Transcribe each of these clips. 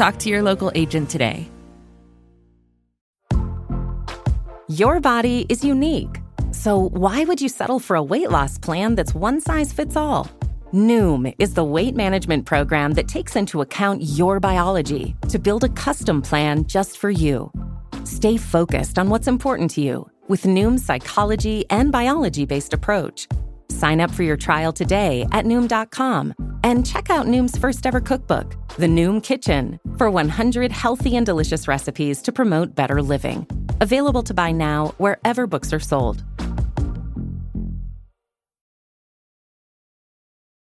Talk to your local agent today. Your body is unique. So, why would you settle for a weight loss plan that's one size fits all? Noom is the weight management program that takes into account your biology to build a custom plan just for you. Stay focused on what's important to you with Noom's psychology and biology based approach. Sign up for your trial today at Noom.com and check out Noom's first ever cookbook, The Noom Kitchen, for 100 healthy and delicious recipes to promote better living. Available to buy now wherever books are sold.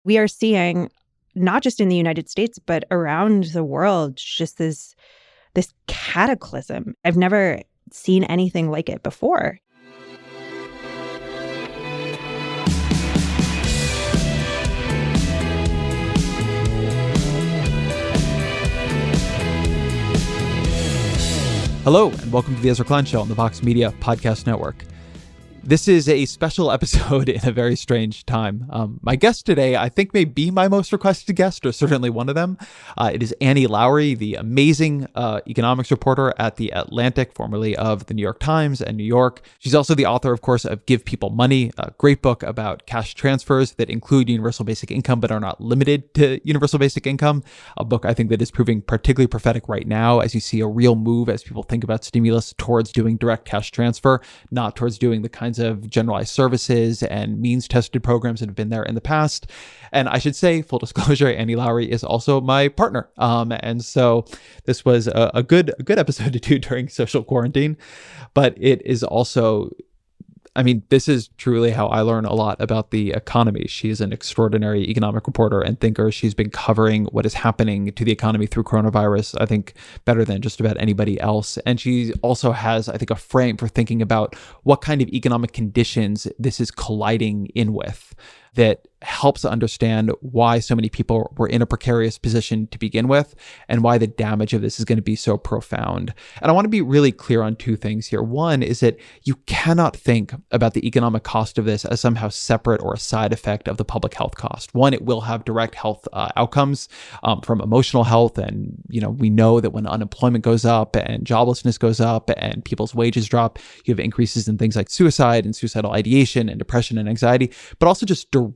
We are seeing not just in the United States but around the world just this this cataclysm. I've never seen anything like it before. Hello, and welcome to the Ezra Klein Show on the Vox Media Podcast Network. This is a special episode in a very strange time. Um, my guest today, I think, may be my most requested guest, or certainly one of them. Uh, it is Annie Lowrey, the amazing uh, economics reporter at The Atlantic, formerly of The New York Times and New York. She's also the author, of course, of Give People Money, a great book about cash transfers that include universal basic income but are not limited to universal basic income. A book I think that is proving particularly prophetic right now as you see a real move as people think about stimulus towards doing direct cash transfer, not towards doing the kinds kinds of generalized services and means tested programs that have been there in the past. And I should say, full disclosure, Annie Lowrey is also my partner. Um, and so this was a, a good a good episode to do during social quarantine, but it is also I mean, this is truly how I learn a lot about the economy. She's an extraordinary economic reporter and thinker. She's been covering what is happening to the economy through coronavirus, I think, better than just about anybody else. And she also has, I think, a frame for thinking about what kind of economic conditions this is colliding in with that helps understand why so many people were in a precarious position to begin with and why the damage of this is going to be so profound. And I want to be really clear on two things here. One is that you cannot think about the economic cost of this as somehow separate or a side effect of the public health cost. One, it will have direct health uh, outcomes um, from emotional health. And, you know, we know that when unemployment goes up and joblessness goes up and people's wages drop, you have increases in things like suicide and suicidal ideation and depression and anxiety, but also just direct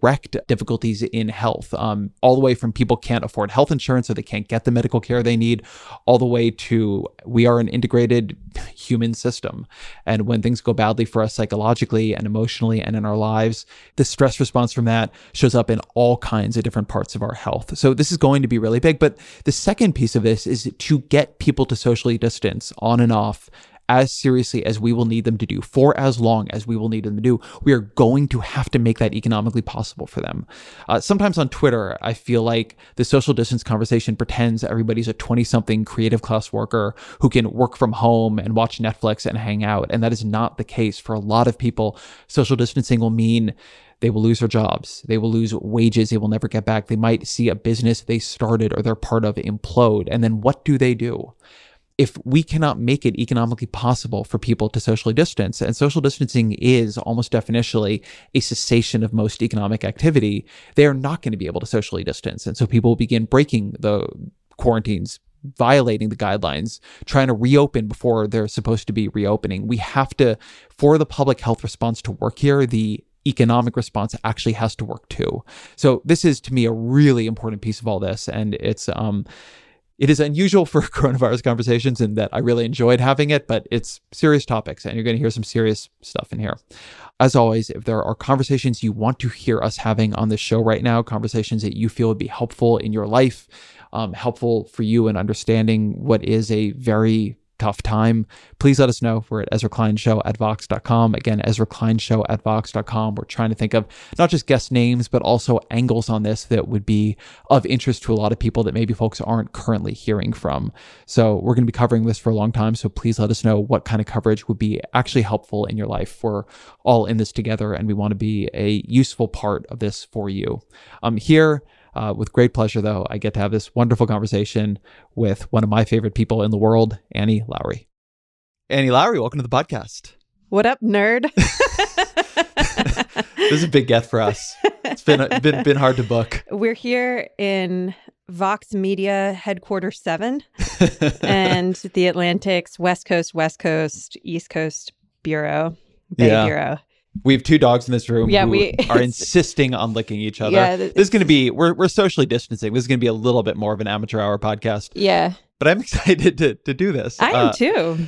difficulties in health, um, all the way from people can't afford health insurance or they can't get the medical care they need, all the way to we are an integrated human system. And when things go badly for us psychologically and emotionally and in our lives, the stress response from that shows up in all kinds of different parts of our health. So this is going to be really big. But the second piece of this is to get people to socially distance on and off as seriously as we will need them to do for as long as we will need them to do, we are going to have to make that economically possible for them. Uh, sometimes on Twitter, I feel like the social distance conversation pretends everybody's a 20 something creative class worker who can work from home and watch Netflix and hang out. And that is not the case for a lot of people. Social distancing will mean they will lose their jobs. They will lose wages. They will never get back. They might see a business they started or they're part of implode. And then what do they do? If we cannot make it economically possible for people to socially distance, and social distancing is almost definitionally a cessation of most economic activity, they are not going to be able to socially distance. And so people will begin breaking the quarantines violating the guidelines, trying to reopen before they're supposed to be reopening. We have to, for the public health response to work here, the economic response actually has to work too. So this is to me a really important piece of all this. And it's, um, it is unusual for coronavirus conversations in that I really enjoyed having it, but it's serious topics and you're going to hear some serious stuff in here. As always, if there are conversations you want to hear us having on this show right now, conversations that you feel would be helpful in your life, um, helpful for you in understanding what is a very tough time, please let us know. We're at Ezra Klein Show at Vox.com. Again, Ezra Klein Show at Vox.com. We're trying to think of not just guest names, but also angles on this that would be of interest to a lot of people that maybe folks aren't currently hearing from. So we're going to be covering this for a long time. So please let us know what kind of coverage would be actually helpful in your life. We're all in this together and we want to be a useful part of this for you. Um, here, uh, with great pleasure, though, I get to have this wonderful conversation with one of my favorite people in the world, Annie Lowrey. Annie Lowrey, welcome to the podcast. What up, nerd? this is a big get for us. It's been been been hard to book. We're here in Vox Media Headquarters Seven, and the Atlantic's West Coast, West Coast, East Coast Bureau, Bay yeah. Bureau. We have two dogs in this room yeah, we, are insisting on licking each other. Yeah, this is going to be we're we're socially distancing. This is going to be a little bit more of an amateur hour podcast. Yeah. But I'm excited to to do this. I am uh, too.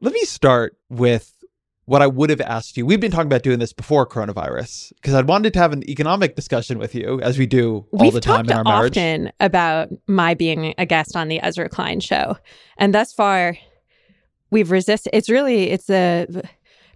Let me start with what I would have asked you. We've been talking about doing this before coronavirus because I'd wanted to have an economic discussion with you, as we do all We've the time in our marriage. often about my being a guest on the Ezra Klein show, and thus far, we've resisted. It's really it's a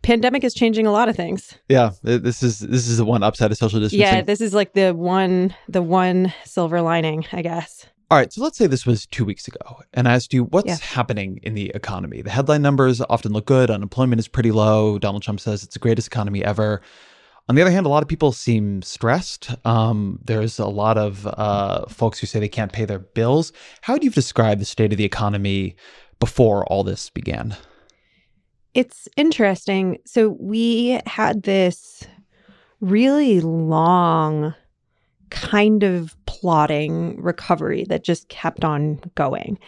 pandemic is changing a lot of things. Yeah, this is this is the one upside of social distancing. Yeah, this is like the one the one silver lining, I guess. All right, so let's say this was two weeks ago, and I asked you what's yeah. happening in the economy. The headline numbers often look good. Unemployment is pretty low. Donald Trump says it's the greatest economy ever. On the other hand, a lot of people seem stressed. Um, there's a lot of uh, folks who say they can't pay their bills. How would you describe the state of the economy before all this began? It's interesting. So we had this really long kind of plotting recovery that just kept on going.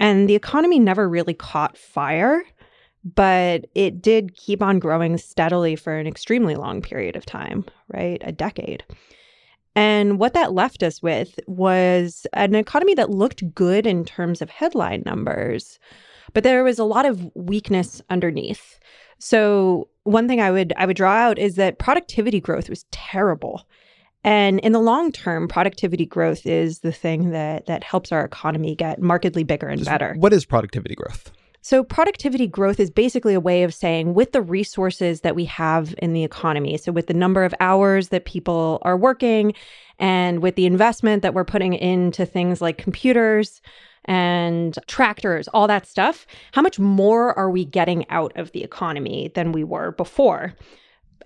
And the economy never really caught fire, but it did keep on growing steadily for an extremely long period of time, right? A decade. And what that left us with was an economy that looked good in terms of headline numbers, but there was a lot of weakness underneath. So one thing I would I would draw out is that productivity growth was terrible. And in the long term, productivity growth is the thing that that helps our economy get markedly bigger and better. What is productivity growth? So, productivity growth is basically a way of saying with the resources that we have in the economy, so with the number of hours that people are working and with the investment that we're putting into things like computers, and tractors, all that stuff, how much more are we getting out of the economy than we were before?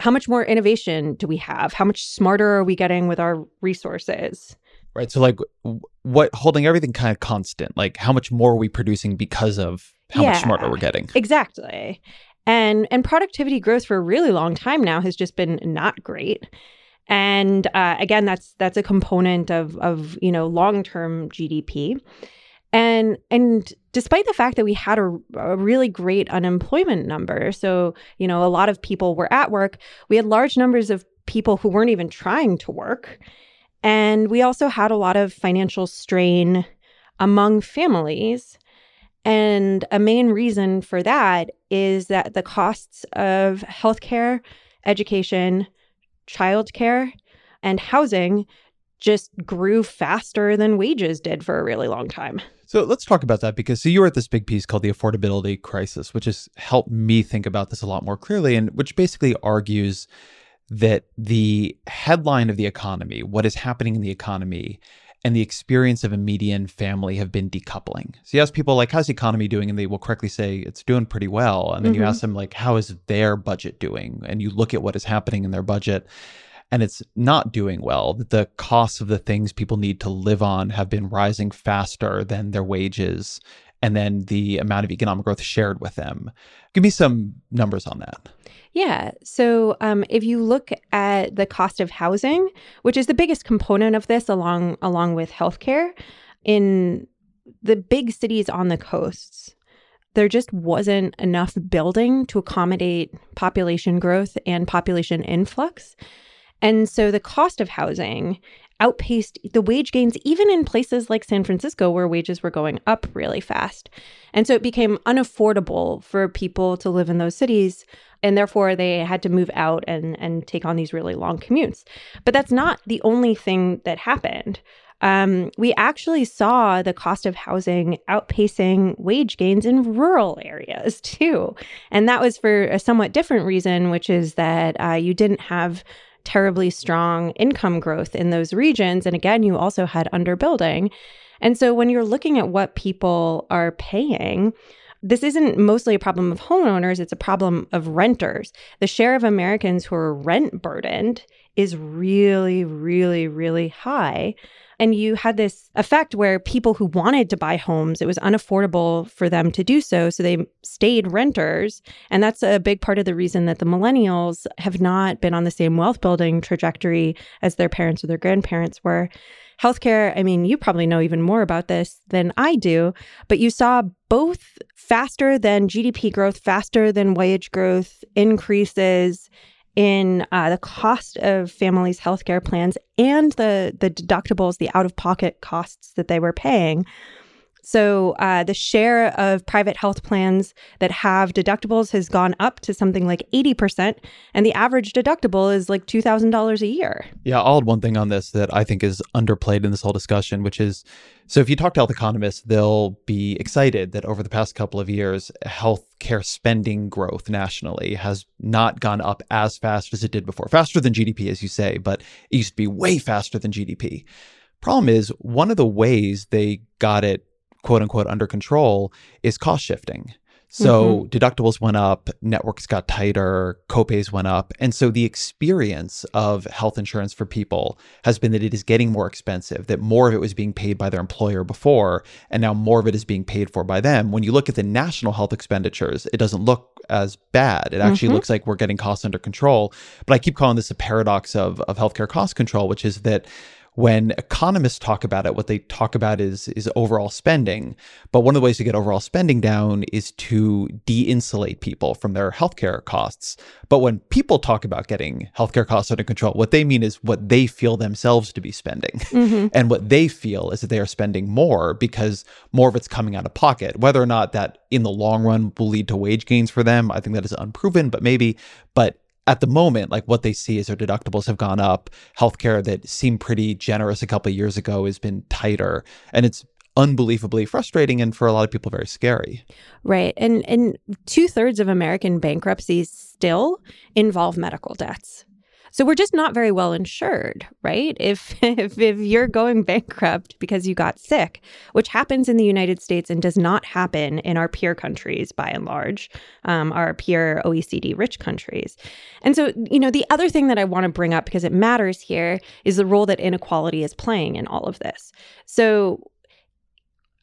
How much more innovation do we have? How much smarter are we getting with our resources? Right. So, like, what holding everything kind of constant, like, how much more are we producing because of how yeah, much smarter we're getting? Exactly. And and productivity growth for a really long time now has just been not great. And uh, again, that's that's a component of of you know long term GDP. And and despite the fact that we had a, a, really great unemployment number, so you know a lot of people were at work, we had large numbers of people who weren't even trying to work, and we also had a lot of financial strain among families. And a main reason for that is that the costs of healthcare, education, childcare, and housing just grew faster than wages did for a really long time. So let's talk about that because so you wrote this big piece called the affordability crisis, which has helped me think about this a lot more clearly, and which basically argues that the headline of the economy, what is happening in the economy, and the experience of a median family have been decoupling. So you ask people like, how's the economy doing? And they will correctly say it's doing pretty well. And then mm-hmm. you ask them like, how is their budget doing? And you look at what is happening in their budget and it's not doing well. The costs of the things people need to live on have been rising faster than their wages and then the amount of economic growth shared with them. Give me some numbers on that. Yeah. So um, if you look at the cost of housing, which is the biggest component of this, along along with healthcare, in the big cities on the coasts, there just wasn't enough building to accommodate population growth and population influx. And so the cost of housing outpaced the wage gains, even in places like San Francisco, where wages were going up really fast. And so it became unaffordable for people to live in those cities. And therefore, they had to move out and, and take on these really long commutes. But that's not the only thing that happened. um, we actually saw the cost of housing outpacing wage gains in rural areas too. And that was for a somewhat different reason, which is that uh, you didn't have terribly strong income growth in those regions. And again, you also had underbuilding. And so when you're looking at what people are paying, this isn't mostly a problem of homeowners, it's a problem of renters. The share of Americans who are rent burdened is really, really, really high. And you had this effect where people who wanted to buy homes, it was unaffordable for them to do so. So they stayed renters. And that's a big part of the reason that the millennials have not been on the same wealth building trajectory as their parents or their grandparents were. Healthcare, I mean, you probably know even more about this than I do, but you saw both faster than GDP growth, faster than wage growth increases in uh, the cost of families' healthcare plans and the the deductibles, the out of pocket costs that they were paying. So uh, the share of private health plans that have deductibles has gone up to something like 80%, and the average deductible is like $2,000 a year. Yeah, I'll add one thing on this that I think is underplayed in this whole discussion, which is so if you talk to health economists, they'll be excited that over the past couple of years, healthcare spending growth nationally has not gone up as fast as it did before. Faster than GDP, as you say, but it used to be way faster than GDP. Problem is, one of the ways they got it quote unquote under control is cost shifting. So mm-hmm. deductibles went up, networks got tighter, copays went up. And so the experience of health insurance for people has been that it is getting more expensive, that more of it was being paid by their employer before, and now more of it is being paid for by them. When you look at the national health expenditures, it doesn't look as bad. It actually mm-hmm. looks like we're getting costs under control. But I keep calling this a paradox of, of healthcare cost control, which is that when economists talk about it, what they talk about is is overall spending. But one of the ways to get overall spending down is to de-insulate people from their healthcare costs. But when people talk about getting healthcare costs under control, what they mean is what they feel themselves to be spending. Mm-hmm. And what they feel is that they are spending more because more of it's coming out of pocket. Whether or not that in the long run will lead to wage gains for them, I think that is unproven, but maybe. But at the moment, like what they see is their deductibles have gone up. Healthcare that seemed pretty generous a couple of years ago has been tighter, and it's unbelievably frustrating and for a lot of people very scary. Right, and and two thirds of American bankruptcies still involve medical debts. So we're just not very well insured, right? If, if if you're going bankrupt because you got sick, which happens in the United States and does not happen in our peer countries by and large, um, our peer OECD rich countries. And so, you know, the other thing that I want to bring up because it matters here is the role that inequality is playing in all of this. So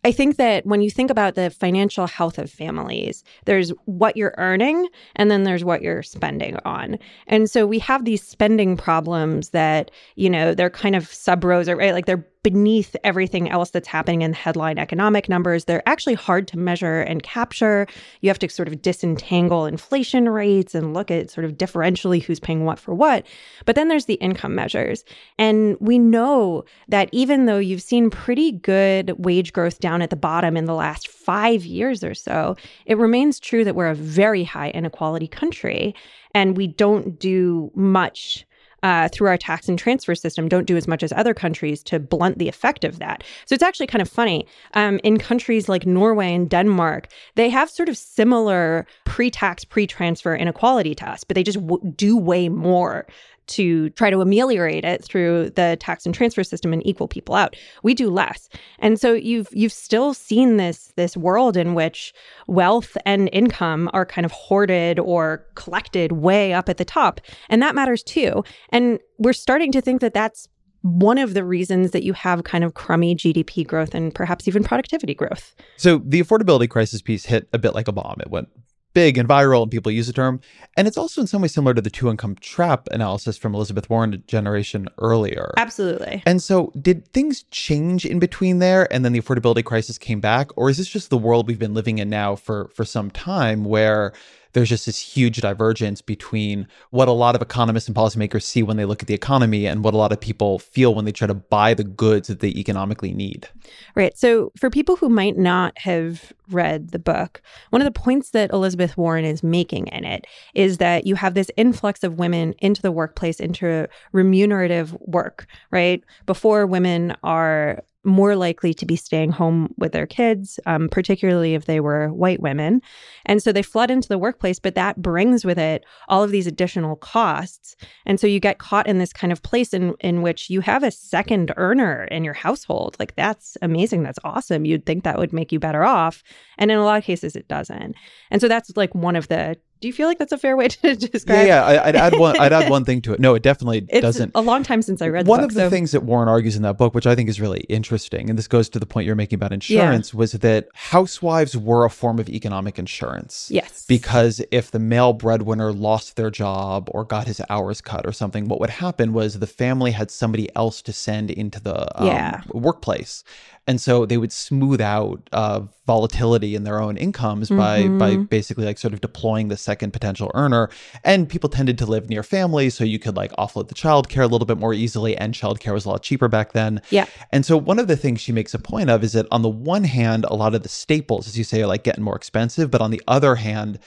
I think that when you think about the financial health of families, there's what you're earning and then there's what you're spending on. And so we have these spending problems that, you know, they're kind of sub rosa, right? Like they're beneath everything else that's happening in headline economic numbers. They're actually hard to measure and capture. You have to sort of disentangle inflation rates and look at sort of differentially who's paying what for what. But then there's the income measures. And we know that even though you've seen pretty good wage growth down at the bottom in the last five years or so, it remains true that we're a very high inequality country and we don't do much uh, through our tax and transfer system don't do as much as other countries to blunt the effect of that. So it's actually kind of funny. Um, in countries like Norway and Denmark, they have sort of similar pre tax, pre transfer inequality tests, but they just w- do way more to try to ameliorate it through the tax and transfer system and equal people out. We do less. And so you've you've still seen this this world in which wealth and income are kind of hoarded or collected way up at the top. And that matters too. And we're starting to think that that's one of the reasons that you have kind of crummy GDP growth and perhaps even productivity growth. So the affordability crisis piece hit a bit like a bomb. It went big and viral and people use the term. And it's also in some way similar to the two income trap analysis from Elizabeth Warren a generation earlier. Absolutely. And so did things change in between there and then the affordability crisis came back? Or is this just the world we've been living in now for for some time where there's just this huge divergence between what a lot of economists and policymakers see when they look at the economy and what a lot of people feel when they try to buy the goods that they economically need. Right. So, for people who might not have read the book, one of the points that Elizabeth Warren is making in it is that you have this influx of women into the workplace, into remunerative work, right? Before women are more likely to be staying home with their kids, um, particularly if they were white women. And so they flood into the workplace, but that brings with it all of these additional costs. And so you get caught in this kind of place in, in which you have a second earner in your household. Like that's amazing. That's awesome. You'd think that would make you better off. And in a lot of cases, it doesn't. And so that's like one of the do you feel like that's a fair way to describe? Yeah, yeah. I'd add one. I'd add one thing to it. No, it definitely it's doesn't. A long time since I read. One book, of the so. things that Warren argues in that book, which I think is really interesting, and this goes to the point you're making about insurance, yeah. was that housewives were a form of economic insurance. Yes. Because if the male breadwinner lost their job or got his hours cut or something, what would happen was the family had somebody else to send into the um, yeah. workplace, and so they would smooth out uh, volatility in their own incomes by mm-hmm. by basically like sort of deploying the second potential earner. And people tended to live near family, so you could like offload the childcare a little bit more easily. And childcare was a lot cheaper back then. Yeah. And so one of the things she makes a point of is that on the one hand, a lot of the staples, as you say, are like getting more expensive, but on the other hand,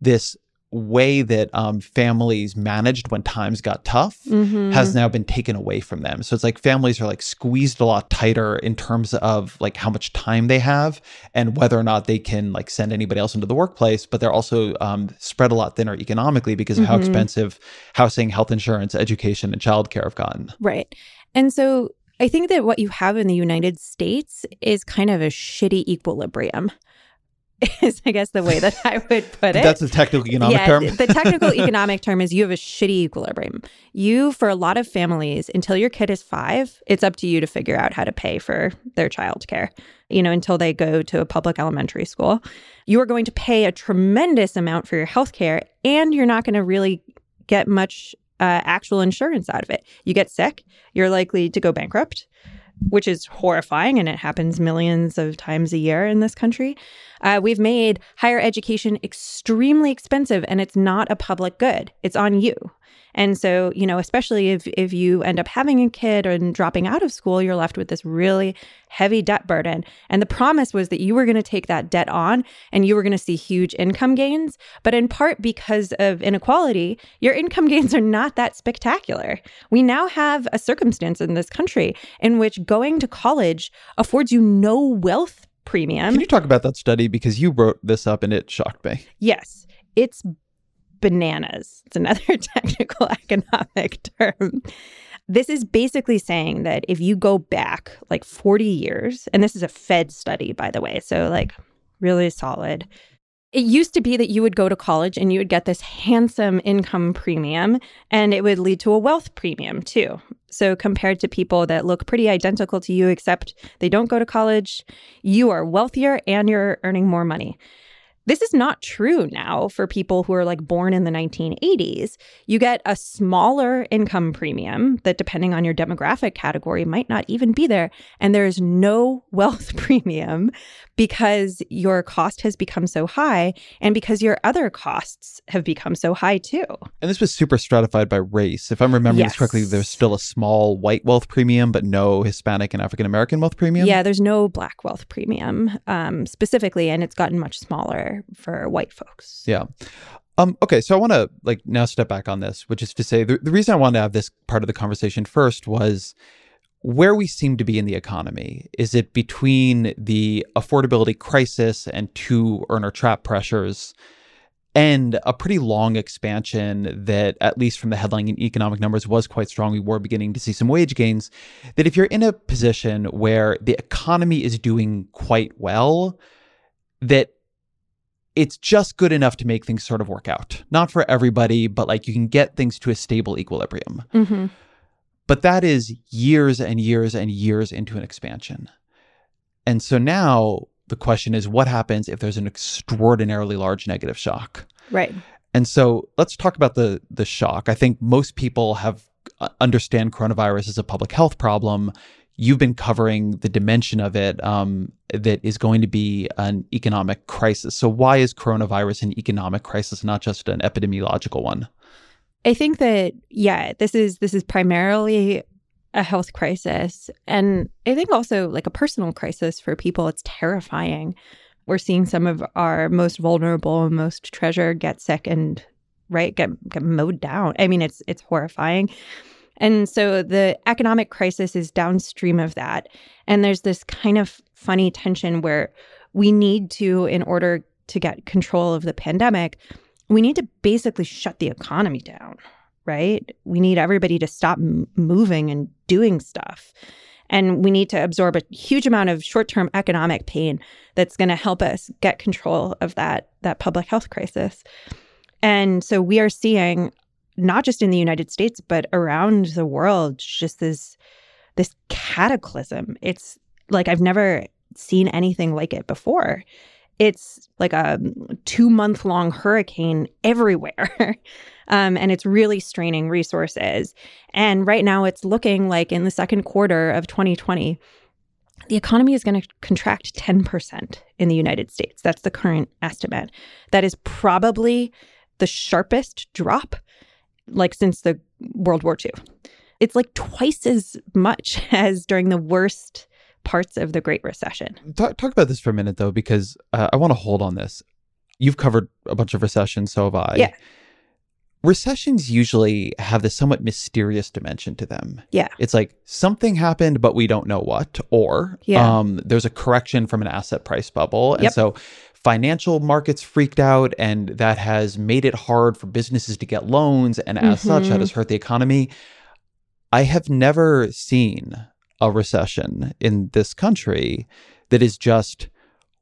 this way that um, families managed when times got tough mm-hmm. has now been taken away from them. So it's like families are like squeezed a lot tighter in terms of like how much time they have and whether or not they can like send anybody else into the workplace. But they're also um, spread a lot thinner economically because of mm-hmm. how expensive housing, health insurance, education, and childcare have gotten. Right. And so I think that what you have in the United States is kind of a shitty equilibrium is I guess the way that I would put it. That's the technical economic yeah, term. the technical economic term is you have a shitty equilibrium. You, for a lot of families, until your kid is five, it's up to you to figure out how to pay for their childcare. You know, until they go to a public elementary school, you are going to pay a tremendous amount for your health care, and you're not going to really get much uh, actual insurance out of it. You get sick, you're likely to go bankrupt which is horrifying and it happens millions of times a year in this country. Uh, we've made higher education extremely expensive and it's not a public good. It's on you. And so, you know, especially if if you end up having a kid and dropping out of school, you're left with this really heavy debt burden. And the promise was that you were going to take that debt on and you were going to see huge income gains, but in part because of inequality, your income gains are not that spectacular. We now have a circumstance in this country in which going to college affords you no wealth premium. Can you talk about that study because you wrote this up and it shocked me. Yes. It's bananas. It's another technical economic term. This is basically saying that if you go back like 40 years, and this is a Fed study, by the way, so like really solid. It used to be that you would go to college and you would get this handsome income premium, and it would lead to a wealth premium too. So, compared to people that look pretty identical to you, except they don't go to college, you are wealthier and you're earning more money. This is not true now for people who are like born in the 1980s. You get a smaller income premium that, depending on your demographic category, might not even be there. And there's no wealth premium because your cost has become so high and because your other costs have become so high too. And this was super stratified by race. If I'm remembering yes. this correctly, there's still a small white wealth premium, but no Hispanic and African American wealth premium. Yeah, there's no black wealth premium um, specifically, and it's gotten much smaller for white folks. Yeah. Um, okay, so I want to like now step back on this, which is to say the, the reason I wanted to have this part of the conversation first was where we seem to be in the economy. Is it between the affordability crisis and two earner trap pressures? and a pretty long expansion that, at least from the headline in economic numbers, was quite strong. We were beginning to see some wage gains. That if you're in a position where the economy is doing quite well, that it's just good enough to make things sort of work out. Not for everybody, but like you can get things to a stable equilibrium. Mm-hmm. But that is years and years and years into an expansion. And so now the question is what happens if there's an extraordinarily large negative shock? Right. And so let's talk about the the shock. I think most people have uh, understand coronavirus as a public health problem you've been covering the dimension of it um, that is going to be an economic crisis. So, why is coronavirus an economic crisis, not just an epidemiological one? I think that yeah, this is this is primarily a health crisis, and I think also like a personal crisis for people. It's terrifying. We're seeing some of our most vulnerable most treasured get sick and right get get mowed down. I mean, it's it's horrifying. And so the economic crisis is downstream of that. And there's this kind of funny tension where we need to, in order to get control of the pandemic, we need to basically shut the economy down, right? We need everybody to stop m- moving and doing stuff. And we need to absorb a huge amount of short-term economic pain that's going to help us get control of that that public health crisis. And so we are seeing not just in the United States but around the world just this this cataclysm. It's like I've never seen anything like it before. It's like a two month long hurricane everywhere. um, and it's really straining resources. And right now, it's looking like in the second quarter of 2020, the economy is going to contract 10% in the United States. That's the current estimate. That is probably the sharpest drop like since the World War II. It's like twice as much as during the worst parts of the Great Recession. Talk, talk about this for a minute, though, because uh, I want to hold on this. You've covered a bunch of recessions, so have I. Yeah. Recessions usually have this somewhat mysterious dimension to them. Yeah. It's like something happened, but we don't know what, or yeah. um, there's a correction from an asset price bubble. And yep. so financial markets freaked out, and that has made it hard for businesses to get loans. And as mm-hmm. such, that mm-hmm. has hurt the economy. I have never seen a recession in this country that is just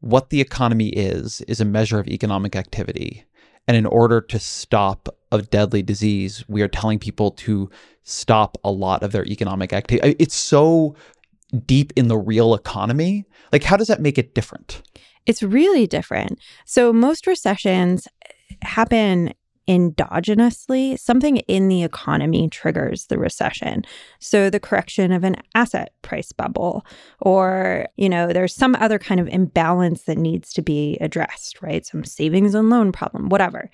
what the economy is, is a measure of economic activity. And in order to stop a deadly disease, we are telling people to stop a lot of their economic activity. It's so deep in the real economy. Like, how does that make it different? It's really different. So, most recessions happen endogenously. Something in the economy triggers the recession. So, the correction of an asset price bubble, or, you know, there's some other kind of imbalance that needs to be addressed, right? Some savings and loan problem, whatever.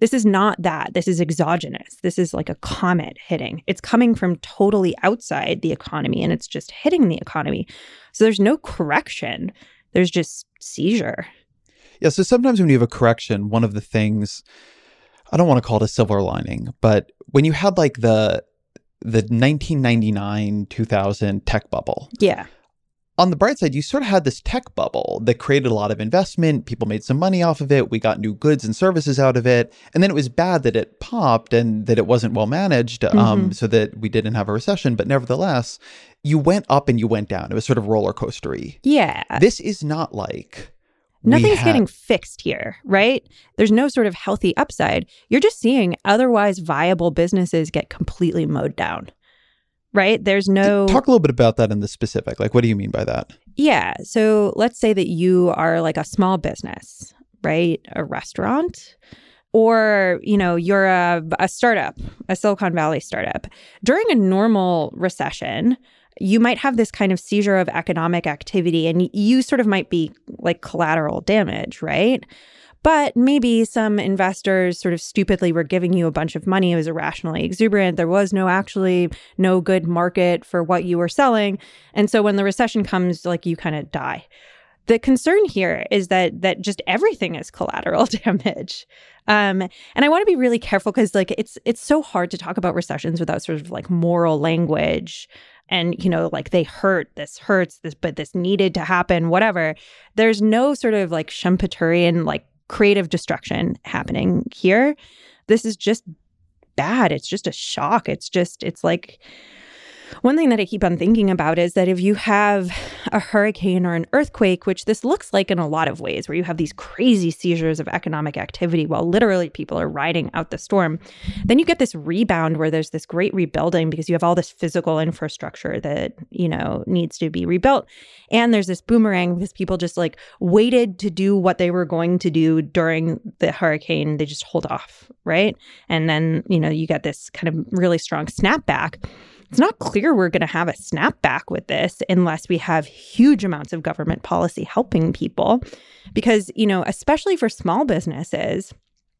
This is not that. This is exogenous. This is like a comet hitting. It's coming from totally outside the economy and it's just hitting the economy. So there's no correction there's just seizure. Yeah. So sometimes when you have a correction, one of the things, I don't want to call it a silver lining, but when you had like the the 1999 2000 tech bubble. Yeah. On the bright side, you sort of had this tech bubble that created a lot of investment. People made some money off of it. We got new goods and services out of it. And then it was bad that it popped and that it wasn't well managed, um, mm-hmm. so that we didn't have a recession. But nevertheless, you went up and you went down. It was sort of roller coastery. Yeah. This is not like nothing's had... getting fixed here, right? There's no sort of healthy upside. You're just seeing otherwise viable businesses get completely mowed down. Right? There's no Talk a little bit about that in the specific. Like what do you mean by that? Yeah. So let's say that you are like a small business, right? A restaurant or you know you're a, a startup a silicon valley startup during a normal recession you might have this kind of seizure of economic activity and you sort of might be like collateral damage, right? But maybe some investors sort of stupidly were giving you a bunch of money. It was irrationally exuberant. There was no actually no good market for what you were selling. And so when the recession comes, like you kind of die. The concern here is that that just everything is collateral damage. Um, and I want to be really careful because like it's it's so hard to talk about recessions without sort of like moral language and you know like they hurt this hurts this but this needed to happen whatever there's no sort of like Schumpeterian like creative destruction happening here. This is just bad. It's just a shock. It's just it's like one thing that I keep on thinking about is that if you have a hurricane or an earthquake, which this looks like in a lot of ways, where you have these crazy seizures of economic activity while literally people are riding out the storm, then you get this rebound where there's this great rebuilding because you have all this physical infrastructure that, you know, needs to be rebuilt. And there's this boomerang because people just like waited to do what they were going to do during the hurricane. They just hold off, right? And then, you know, you get this kind of really strong snapback it's not clear we're going to have a snapback with this unless we have huge amounts of government policy helping people. Because, you know, especially for small businesses,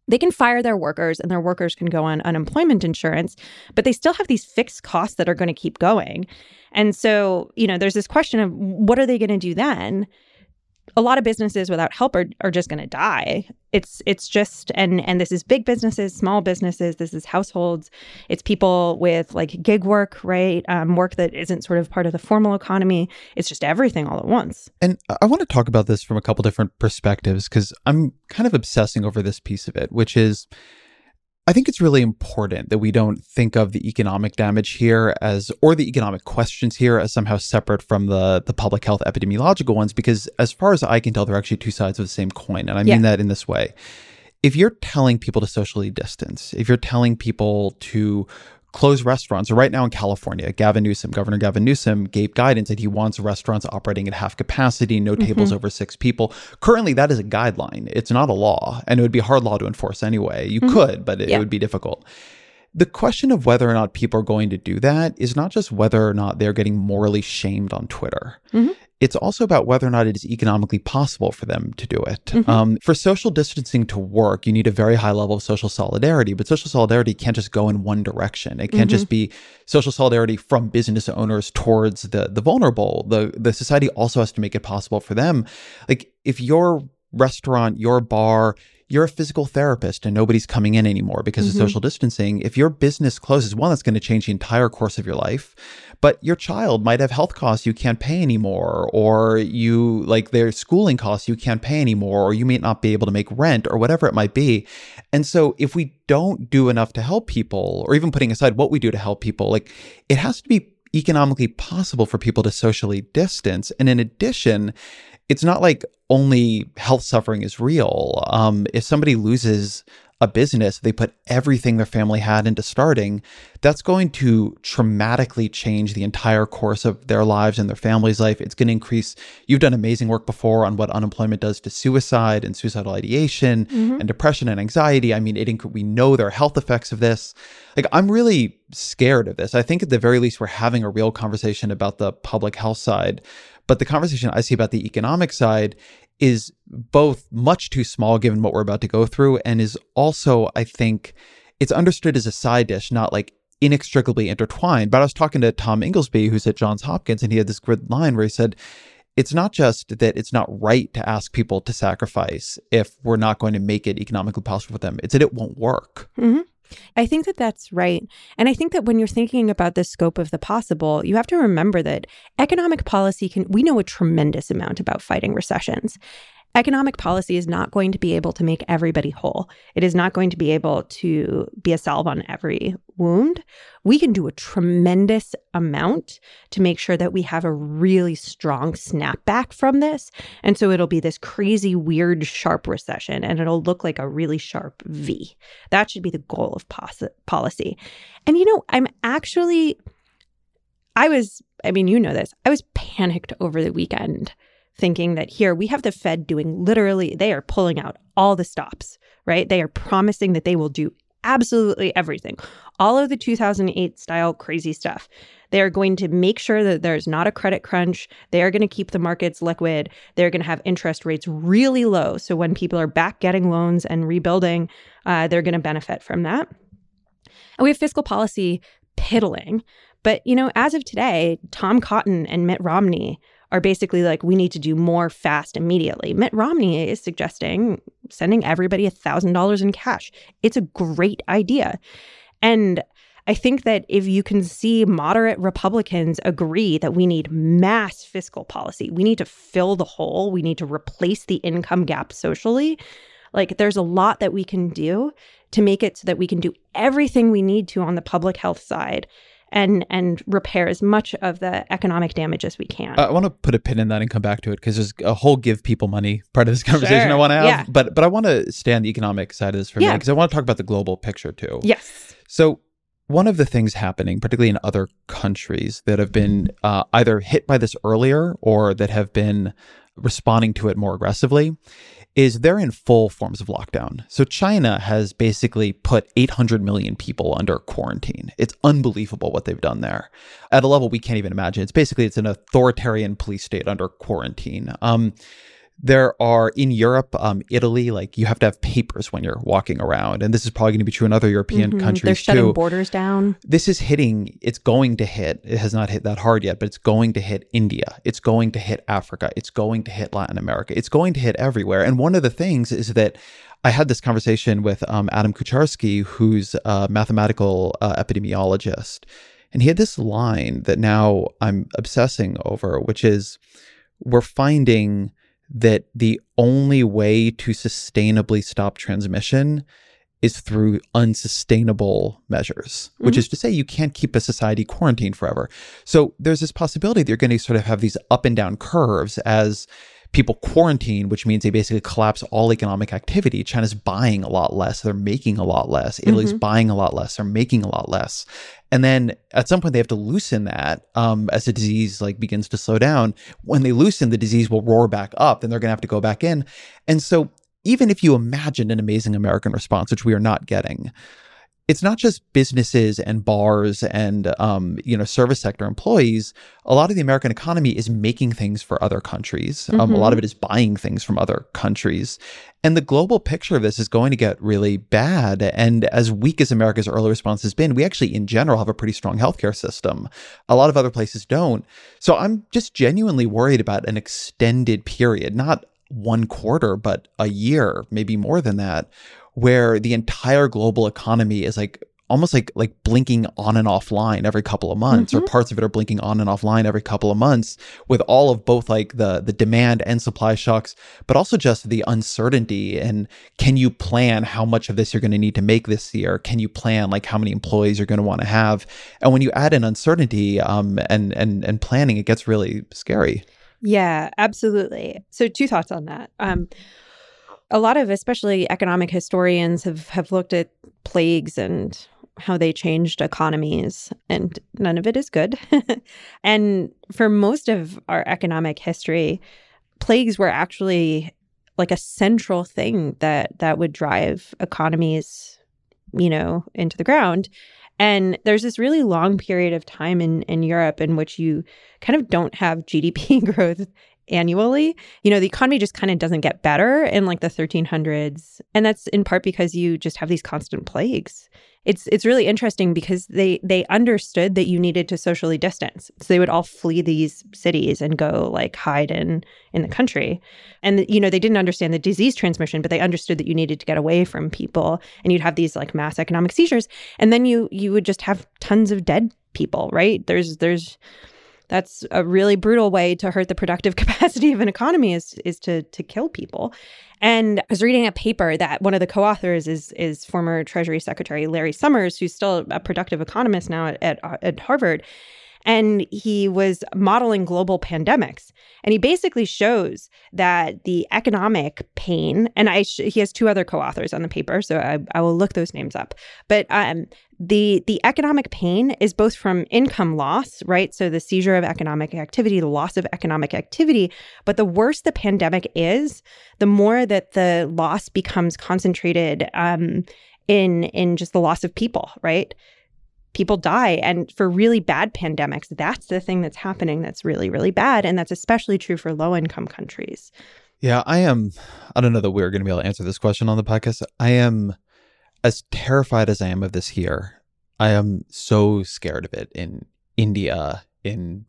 they can fire their workers and their workers can go on unemployment insurance, but they still have these fixed costs that are going to keep going. And so, you know, there's this question of what are they going to do then? A lot of businesses without help are, are just going to die. It's it's just and and this is big businesses small businesses this is households. It's people with like gig work right? Um, work that isn't sort of part of the formal economy. It's just everything all at once. And i want to talk about this from a couple different perspectives because i'm kind of obsessing over this piece of it which is I think it's really important that we don't think of the economic damage here as, or the economic questions here as somehow separate from the the public health epidemiological ones, because as far as I can tell, they're actually two sides of the same coin, and I mean yeah. that in this way. If you're telling people to socially distance, if you're telling people to close restaurants. So right now in California, Gavin Newsom, Governor Gavin Newsom, gave guidance that he wants restaurants operating at half capacity, no mm-hmm. tables over six people. Currently, that is a guideline. It's not a law, and it would be hard law to enforce anyway. You mm-hmm. could, but it, yeah. it would be difficult. The question of whether or not people are going to do that is not just whether or not they're getting morally shamed on Twitter. Mm-hmm it's also about whether or not it is economically possible for them to do it. Mm-hmm. Um, for social distancing to work, you need a very high level of social solidarity, but social solidarity can't just go in one direction. It can't mm-hmm. just be social solidarity from business owners towards the the vulnerable. The the society also has to make it possible for them. Like if your restaurant, your bar, you're a physical therapist and nobody's coming in anymore because mm-hmm. of social distancing. If your business closes, one, that's going to change the entire course of your life. But your child might have health costs you can't pay anymore, or you like their schooling costs you can't pay anymore, or you may not be able to make rent or whatever it might be. And so if we don't do enough to help people, or even putting aside what we do to help people, like it has to be economically possible for people to socially distance. And in addition, it's not like only health suffering is real. Um, if somebody loses a business they put everything their family had into starting, that's going to traumatically change the entire course of their lives and their family's life. It's going to increase. You've done amazing work before on what unemployment does to suicide and suicidal ideation mm-hmm. and depression and anxiety. I mean, it, inc- we know there are health effects of this. Like, I'm really scared of this. I think at the very least, we're having a real conversation about the public health side. But the conversation I see about the economic side is both much too small given what we're about to go through and is also i think it's understood as a side dish not like inextricably intertwined but i was talking to tom inglesby who's at johns hopkins and he had this good line where he said it's not just that it's not right to ask people to sacrifice if we're not going to make it economically possible for them it's that it won't work mm-hmm. I think that that's right. And I think that when you're thinking about the scope of the possible, you have to remember that economic policy can, we know a tremendous amount about fighting recessions. Economic policy is not going to be able to make everybody whole. It is not going to be able to be a salve on every wound. We can do a tremendous amount to make sure that we have a really strong snapback from this. And so it'll be this crazy, weird, sharp recession and it'll look like a really sharp V. That should be the goal of pos- policy. And you know, I'm actually, I was, I mean, you know this, I was panicked over the weekend thinking that here we have the Fed doing literally, they are pulling out all the stops, right? They are promising that they will do absolutely everything, all of the 2008 style crazy stuff. They are going to make sure that there's not a credit crunch. They are going to keep the markets liquid. They're going to have interest rates really low. So when people are back getting loans and rebuilding, uh, they're going to benefit from that. And we have fiscal policy piddling. But, you know, as of today, Tom Cotton and Mitt Romney are basically like, we need to do more fast immediately. Mitt Romney is suggesting sending everybody $1,000 in cash. It's a great idea. And I think that if you can see moderate Republicans agree that we need mass fiscal policy, we need to fill the hole, we need to replace the income gap socially, like there's a lot that we can do to make it so that we can do everything we need to on the public health side and and repair as much of the economic damage as we can. I want to put a pin in that and come back to it because there's a whole give people money part of this conversation sure. I want to have. Yeah. But but I want to stay on the economic side of this for a yeah. minute because I want to talk about the global picture too. Yes. So one of the things happening, particularly in other countries that have been uh, either hit by this earlier or that have been responding to it more aggressively, is they're in full forms of lockdown. So China has basically put 800 million people under quarantine. It's unbelievable what they've done there at a level we can't even imagine. It's basically it's an authoritarian police state under quarantine. Um, there are in Europe, um, Italy, like you have to have papers when you're walking around, and this is probably going to be true in other European Mhm. countries They're shutting too. borders down. This is hitting. It's going to hit. It has not hit that hard yet, but it's going to hit India. It's going to hit Africa. It's going to hit Latin America. It's going to hit everywhere. And one of the things is that I had this conversation with um, Adam Kucharski, who's a mathematical uh, epidemiologist, and he had this line that now I'm obsessing over, which is we're finding that the only way to sustainably stop transmission is through unsustainable measures, which mm-hmm. is to say you can't keep a society quarantined forever. So there's this possibility that you're going to sort of have these up and down curves as people quarantine, which means they basically collapse all economic activity. China's buying a lot less, they're making a lot less. Italy's mm-hmm. buying a lot less, they're making a lot less. And then at some point they have to loosen that um, as the disease like begins to slow down. When they loosen, the disease will roar back up, then they're going to have to go back in. And so even if you imagined an amazing American response, which we are not getting, it's not just businesses and bars and um, you know service sector employees. A lot of the American economy is making things for other countries. Um, a lot of it is buying things from other countries, and the global picture of this is going to get really bad. And as weak as America's early response has been, we actually, in general, have a pretty strong healthcare system. A lot of other places don't. So I'm just genuinely worried about an extended period, not one quarter, but a year, maybe more than that, where the entire global economy is like almost like like blinking on and offline every couple of months or parts of it are blinking on and offline every couple of months with all of both like the the demand and supply shocks but also just the uncertainty and can you plan how much of this you're going to need to make this year can you plan like how many employees you're going to want to have and when you add in uncertainty um and and and planning it gets really scary Yeah, absolutely. So two thoughts on that. Um, a lot of especially economic historians have have looked at plagues and how they changed economies and none of it is good. and for most of our economic history, plagues were actually like a central thing that that would drive economies, you know, into the ground. And there's this really long period of time in, in Europe in which you kind of don't have GDP growth annually. You know, the economy just kind of doesn't get better in like the 1300s. And that's in part because you just have these constant plagues. It's it's really interesting because they they understood that you needed to socially distance. So they would all flee these cities and go like hide in in the country. And you know, they didn't understand the disease transmission, but they understood that you needed to get away from people and you'd have these like mass economic seizures and then you you would just have tons of dead people, right? There's there's that's a really brutal way to hurt the productive capacity of an economy is is to to kill people. And I was reading a paper that one of the co-authors is is former Treasury Secretary Larry Summers, who's still a productive economist now at at, at Harvard. And he was modeling global pandemics. And he basically shows that the economic pain, and I sh- he has two other co-authors on the paper, so I, I will look those names up. But um, the the economic pain is both from income loss, right? So the seizure of economic activity, the loss of economic activity. But the worse the pandemic is, the more that the loss becomes concentrated um, in in just the loss of people, right? People die, and for really bad pandemics, that's the thing that's happening. That's really really bad, and that's especially true for low income countries. Yeah, I am. I don't know that we're going to be able to answer this question on the podcast. I am as terrified as I am of this here. I am so scared of it in India, in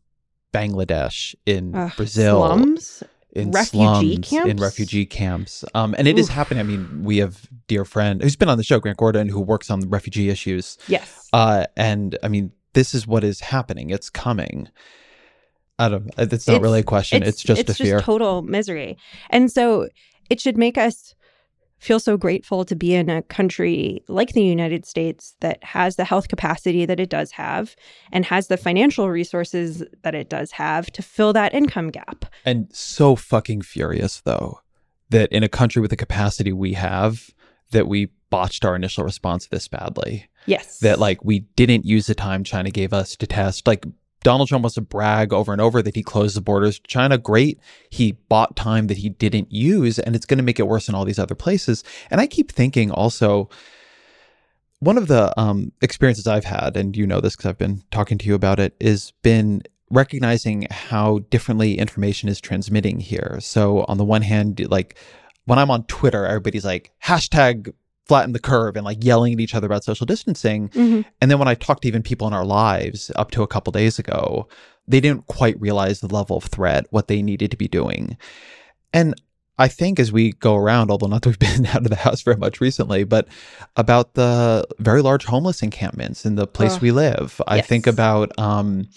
Bangladesh, in Ugh, Brazil, slums, in refugee slums, in refugee camps. Um, and it is Oof. happening. I mean, we have dear friend who's been on the show, Grant Gordon, who works on refugee issues. yes. Uh, and I mean, this is what is happening. It's coming. I don't. It's not It's- really a question. It's, just it's a fear. total misery. And so it should make us feel so grateful to be in a country like the United States that has the health capacity that it does have and has the financial resources that it does have to fill that income gap. And so fucking furious though that in a country with the capacity we have that we botched our initial response this badly. Yes. That like we didn't use the time China gave us to test like Donald Trump wants to brag over and over that he closed the borders to China. Great. He bought time that he didn't use, and it's going to make it worse in all these other places. And I keep thinking also, one of the um, experiences I've had, and you know this because I've been talking to you about it, is been recognizing how differently information is transmitting here. So on the one hand, like when I'm on Twitter, everybody's like hashtag flatten the curve and like yelling at each other about social distancing. Mm-hmm. And then when I talked to even people in our lives up to a couple days ago, they didn't quite realize the level of threat, what they needed to be doing. And I think as we go around, although not that we've been out of the house very much recently, but about the very large homeless encampments in the place we live. Yes. I think about um,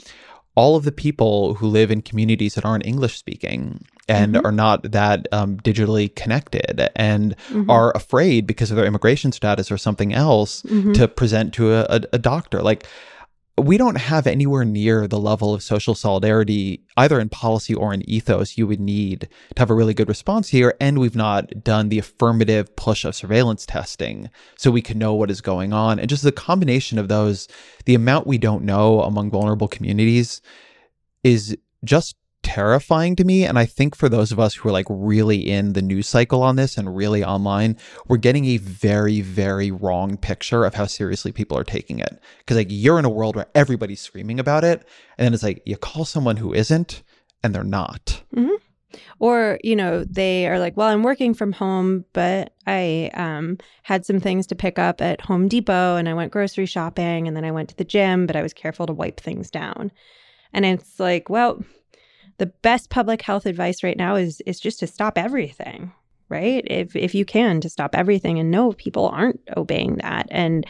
all of the people who live in communities that aren't English speaking and mm-hmm. are not that um, digitally connected and mm-hmm. are afraid because of their immigration status or something else mm-hmm. to present to a, a, a doctor. Like, we don't have anywhere near the level of social solidarity, either in policy or in ethos, you would need to have a really good response here. And we've not done the affirmative push of surveillance testing so we can know what is going on. And just the combination of those, the amount we don't know among vulnerable communities is just terrifying to me. And I think for those of us who are like really in the news cycle on this and really online, we're getting a very, very wrong picture of how seriously people are taking it. Because like you're in a world where everybody's screaming about it. And then it's like you call someone who isn't and they're not. Mm-hmm. Or, you know, they are like, well, I'm working from home, but I um, had some things to pick up at Home Depot and I went grocery shopping and then I went to the gym, but I was careful to wipe things down. And it's like, well, the best public health advice right now is is just to stop everything right? If if you can to stop everything and no people aren't obeying that. And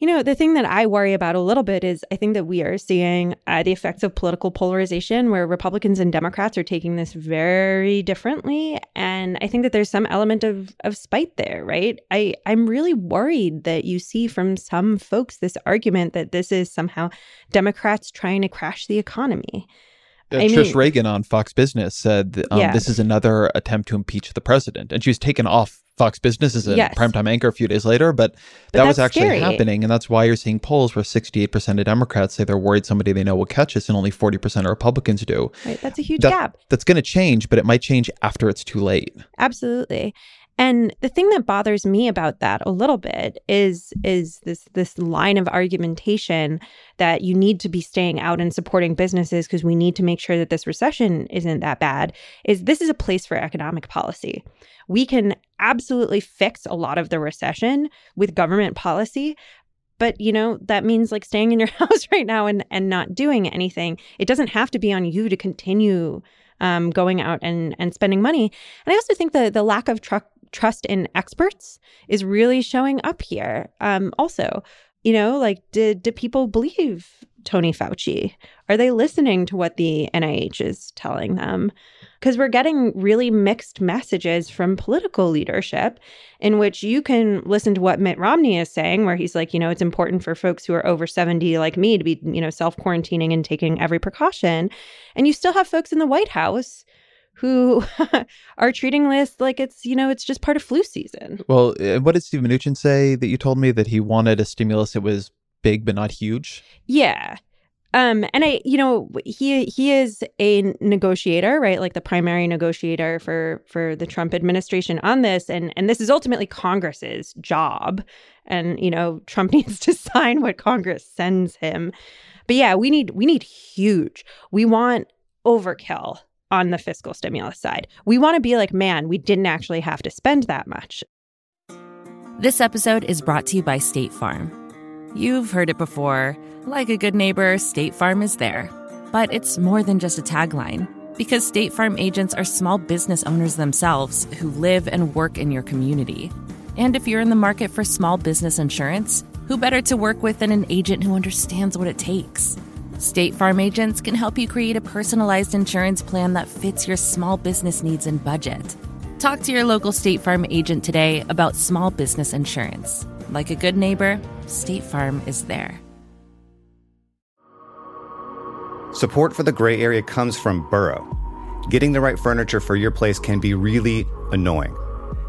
you know the thing that i worry about a little bit is i think that we are seeing uh, the effects of political polarization where republicans and democrats are taking this very differently. And i think that there's some element of of spite there right? I i'm really worried that you see from some folks this argument that this is somehow democrats trying to crash the economy uh, Trish mean, Regan on Fox Business said um, yeah. this is another attempt to impeach the president, and she was taken off Fox Business as a yes. primetime anchor a few days later. But, but that was actually scary. happening, and that's why you're seeing polls where 68% of Democrats say they're worried somebody they know will catch us, and only 40% of Republicans do. Right, that's a huge that, gap. That's going to change, but it might change after it's too late. Absolutely. And the thing that bothers me about that a little bit is is this this line of argumentation that you need to be staying out and supporting businesses because we need to make sure that this recession isn't that bad is this is a place for economic policy. We can absolutely fix a lot of the recession with government policy, but you know that means like staying in your house right now and and not doing anything it doesn't have to be on you to continue um, going out and and spending money and i also think the the lack of truck trust in experts is really showing up here. Um, also, you know, like did did people believe Tony Fauci? Are they listening to what the NIH is telling them? Because we're getting really mixed messages from political leadership in which you can listen to what Mitt Romney is saying, where he's like, you know, it's important for folks who are over 70 like me to be, you know, self quarantining and taking every precaution. And you still have folks in the White House who are treating this like it's you know it's just part of flu season. Well, uh, what did Steve Mnuchin say that you told me that he wanted a stimulus that was big but not huge? Yeah. Um, and I, you know, he he is a negotiator, right? Like the primary negotiator for for the Trump administration on this, and and this is ultimately Congress's job, and you know, Trump needs to sign what Congress sends him. But yeah, we need we need huge. We want overkill on the fiscal stimulus side. We want to be like, man, we didn't actually have to spend that much. This episode is brought to you by State Farm. You've heard it before. Like a good neighbor, State Farm is there. But it's more than just a tagline, because State Farm agents are small business owners themselves who live and work in your community. And if you're in the market for small business insurance, who better to work with than an agent who understands what it takes? State Farm agents can help you create a personalized insurance plan that fits your small business needs and budget. Talk to your local State Farm agent today about small business insurance. Like a good neighbor, State Farm is there. Support for the gray area comes from Burrow. Getting the right furniture for your place can be really annoying.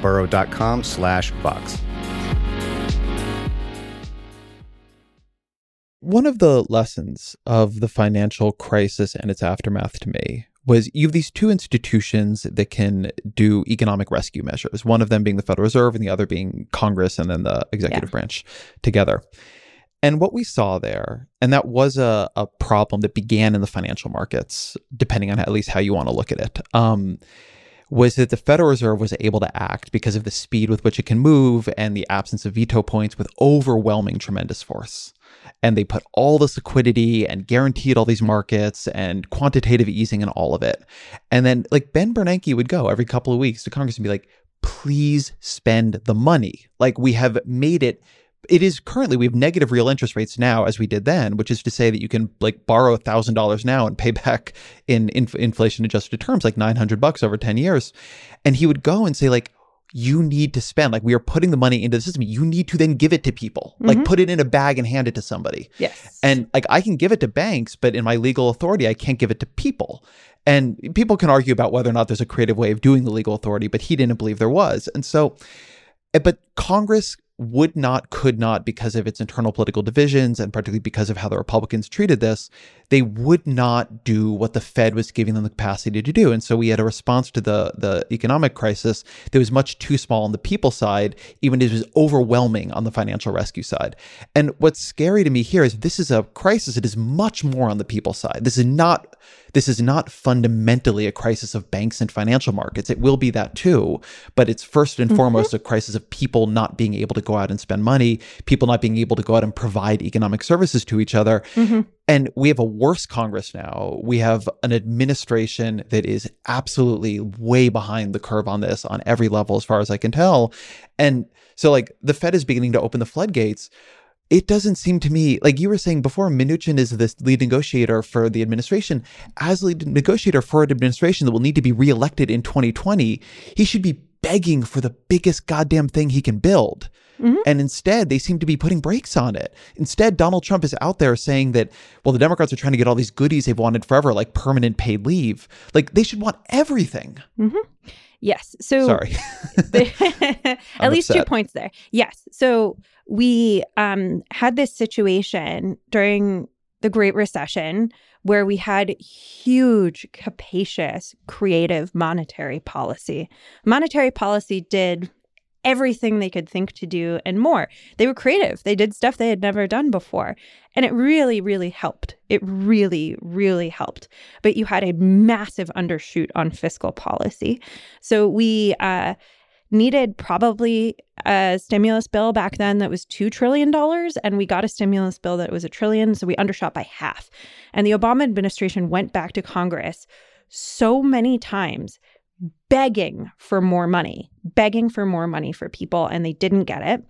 burrow.com slash vox. One of the lessons of the financial crisis and its aftermath to me was you have these two institutions that can do economic rescue measures, one of them being the Federal Reserve and the other being Congress and then the executive yeah. branch together. And what we saw there, and that was a, a problem that began in the financial markets, depending on at least how you want to look at it, um, was that the Federal Reserve was able to act because of the speed with which it can move and the absence of veto points with overwhelming tremendous force and they put all this liquidity and guaranteed all these markets and quantitative easing and all of it. And then like Ben Bernanke would go every couple of weeks to Congress and be like, please spend the money. Like we have made it it is currently we have negative real interest rates now as we did then which is to say that you can like borrow a thousand dollars now and pay back in, in inflation adjusted terms like 900 bucks over 10 years. And he would go and say like you need to spend like we are putting the money into the system. You need to then give it to people. Mm-hmm. like put it in a bag and hand it to somebody. Yes. And like i can give it to banks but in my legal authority i can't give it to people. And people can argue about whether or not there's a creative way of doing the legal authority but he didn't believe there was. And so eh, but congress would not, could not, because of its internal political divisions and particularly because of how the Republicans treated this, they would not do what the Fed was giving them the capacity to do. And so we had a response to the, the economic crisis that was much too small on the people side, even as it was overwhelming on the financial rescue side. And what's scary to me here is this is a crisis that is much more on the people side. This is not this is not fundamentally a crisis of banks and financial markets. It will be that too, but it's first and mm-hmm. foremost a crisis of people not being able to go out and spend money, people not being able to go out and provide economic services to each other. Mm-hmm. And we have a worse Congress now. We have an administration that is absolutely way behind the curve on this on every level, as far as I can tell. And so, like, the Fed is beginning to open the floodgates. It doesn't seem to me, like you were saying before, Mnuchin is this lead negotiator for the administration. As lead negotiator for an administration that will need to be reelected in 2020, he should be begging for the biggest goddamn thing he can build. Mm-hmm. And instead, they seem to be putting brakes on it. Instead, Donald Trump is out there saying that, well, the Democrats are trying to get all these goodies they've wanted forever, like permanent paid leave. Like they should want everything. Mm-hmm. Yes. So, sorry. at least upset. two points there. Yes. So, we um, had this situation during the Great Recession where we had huge, capacious, creative monetary policy. Monetary policy did everything they could think to do and more. They were creative. They did stuff they had never done before. And it really, really helped. It really, really helped. But you had a massive undershoot on fiscal policy. So we uh, needed probably a stimulus bill back then that was $2 trillion. And we got a stimulus bill that was a trillion. So we undershot by half. And the Obama administration went back to Congress so many times begging for more money, begging for more money for people, and they didn't get it.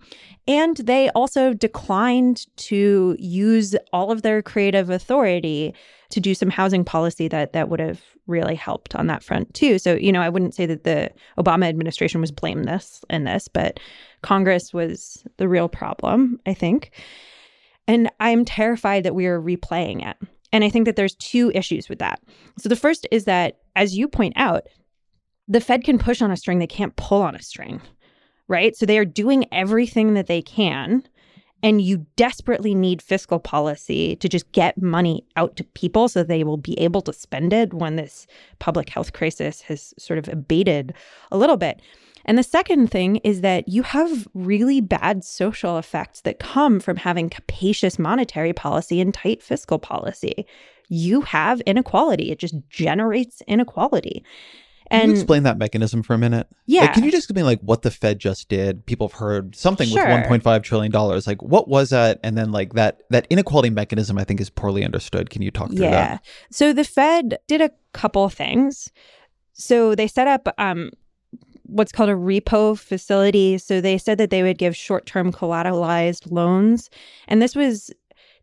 And they also declined to use all of their creative authority to do some housing policy that that would have really helped on that front too. So, you know, I wouldn't say that the Obama administration was blameless in this, but Congress was the real problem, I think. And I'm terrified that we are replaying it. And I think that there's two issues with that. So the first is that, as you point out, the Fed can push on a string, they can't pull on a string, right? So they are doing everything that they can. And you desperately need fiscal policy to just get money out to people so they will be able to spend it when this public health crisis has sort of abated a little bit. And the second thing is that you have really bad social effects that come from having capacious monetary policy and tight fiscal policy you have inequality. It just generates inequality. Can And you explain that mechanism for a minute? yeah, Like, can you just explain like what the Fed just did? People have heard something Sure. with 1.5 trillion dollars. Like, what was that? And then like that that inequality mechanism, I think, is poorly understood. Can you talk through yeah. that? So the Fed did a couple things. So they set up um, what's called a repo facility. So they said that they would give short term collateralized loans. And this was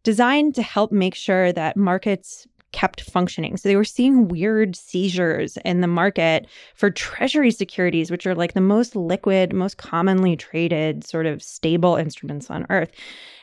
designed to help make sure that markets kept functioning. So they were seeing weird seizures in the market for treasury securities, which are like the most liquid, most commonly traded sort of stable instruments on earth.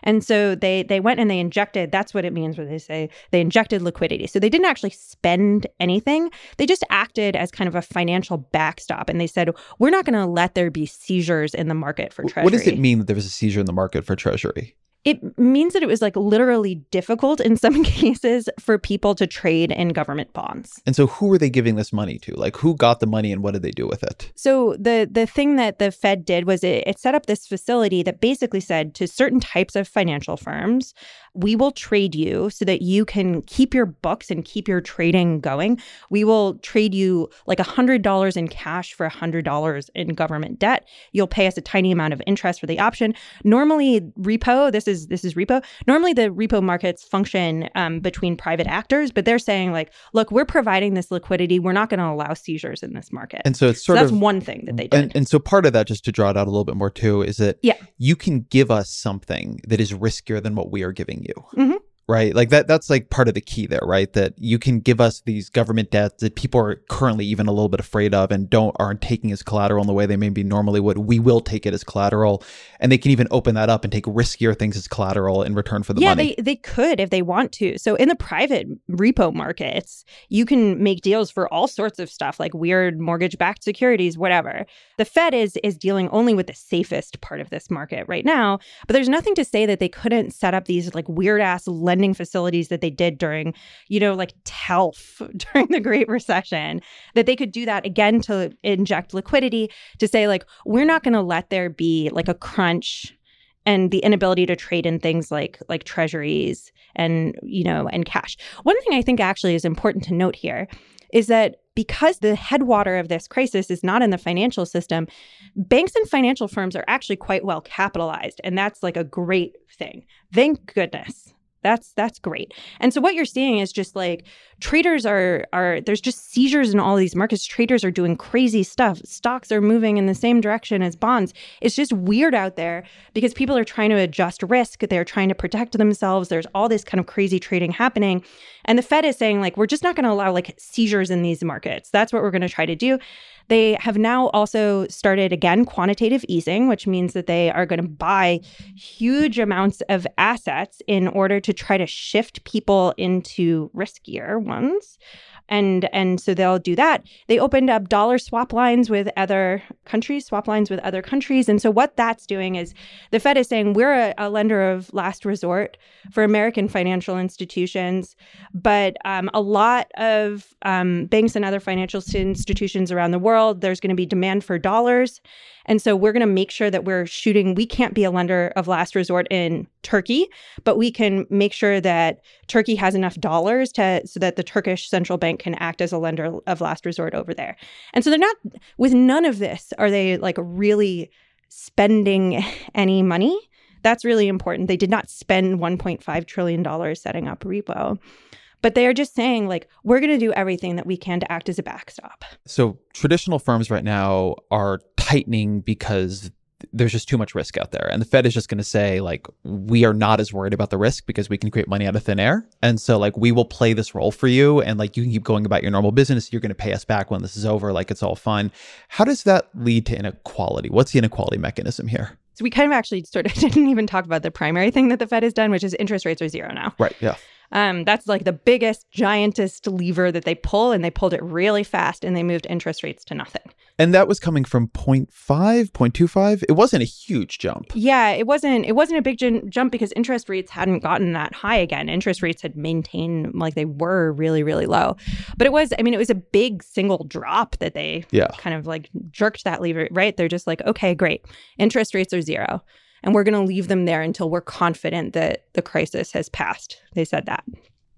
And so they they went and they injected, that's what it means when they say they injected liquidity. So they didn't actually spend anything. They just acted as kind of a financial backstop and they said, we're not going to let there be seizures in the market for treasury. What does it mean that there was a seizure in the market for Treasury? It means that it was like literally difficult in some cases for people to trade in government bonds. And so, who were they giving this money to? Like, who got the money and what did they do with it? So the the thing that the Fed did was it, it set up this facility that basically said to certain types of financial firms, we will trade you so that you can keep your books and keep your trading going. We will trade you like $100 in cash for $100 in government debt. You'll pay us a tiny amount of interest for the option. Normally repo, this is this is repo. Normally the repo markets function um, between private actors, but they're saying like, look, we're providing this liquidity. We're not going to allow seizures in this market. And so, it's So sort that's of one thing that they did. And, and so part of that, just to draw it out a little bit more too, is that Yeah. you can give us something that is riskier than what we are giving you. Mhm. Right. Like that that's like part of the key there, right? That you can give us these government debts that people are currently even a little bit afraid of and don't aren't taking as collateral in the way they maybe normally would. We will take it as collateral. And they can even open that up and take riskier things as collateral in return for the yeah, money. they they could if they want to. So in the private repo markets, you can make deals for all sorts of stuff like weird mortgage-backed securities, whatever. The Fed is is dealing only with the safest part of this market right now, but there's nothing to say that they couldn't set up these like weird-ass lending facilities that they did during, you know, like TALF during the Great Recession, that they could do that again to inject liquidity to say like we're not going to let there be like a crunch and the inability to trade in things like like treasuries and you know and cash. One thing I think actually is important to note here is that because the headwater of this crisis is not in the financial system, banks and financial firms are actually quite well capitalized and that's like a great thing. Thank goodness. That's that's great. And so what you're seeing is just like traders are are there's just seizures in all these markets. Traders are doing crazy stuff. Stocks are moving in the same direction as bonds. It's just weird out there because people are trying to adjust risk. They're trying to protect themselves. There's all this kind of crazy trading happening. And the Fed is saying like we're just not going to allow like seizures in these markets. That's what we're going to try to do. They have now also started again quantitative easing, which means that they are going to buy huge amounts of assets in order to try to shift people into riskier ones. And and so they'll do that. They opened up dollar swap lines with other countries, swap lines with other countries. And so what that's doing is the Fed is saying we're a, a lender of last resort for American financial institutions, but um, a lot of um, banks and other financial institutions around the world, there's going to be demand for dollars. And so we're going to make sure that we're shooting. We can't be a lender of last resort in Turkey, but we can make sure that Turkey has enough dollars to so that the Turkish central bank can act as a lender of last resort over there. And so they're not with none of this are they like really spending any money. That's really important. They did not spend 1.5 trillion dollars setting up repo. But they are just saying, like, we're going to do everything that we can to act as a backstop. So traditional firms right now are tightening because there's just too much risk out there. And the Fed is just going to say, like, we are not as worried about the risk because we can create money out of thin air. And so, like, we will play this role for you. And, like, you can keep going about your normal business. You're going to pay us back when this is over. Like, it's all fun. How does that lead to inequality? What's the inequality mechanism here? So we kind of actually sort of didn't even talk about the primary thing that the Fed has done, which is interest rates are zero now. Right. Yeah. Um, that's like the biggest, giantest lever that they pull, and they pulled it really fast, and they moved interest rates to nothing. And that was coming from 0.5, 0.25. It wasn't a huge jump. Yeah, it wasn't. It wasn't a big jun- jump because interest rates hadn't gotten that high again. Interest rates had maintained like they were really, really low. But it was. I mean, it was a big single drop that they Yeah. kind of like jerked that lever. Right? They're just like, okay, great. Interest rates are zero. And we're going to leave them there until we're confident that the crisis has passed. They said that.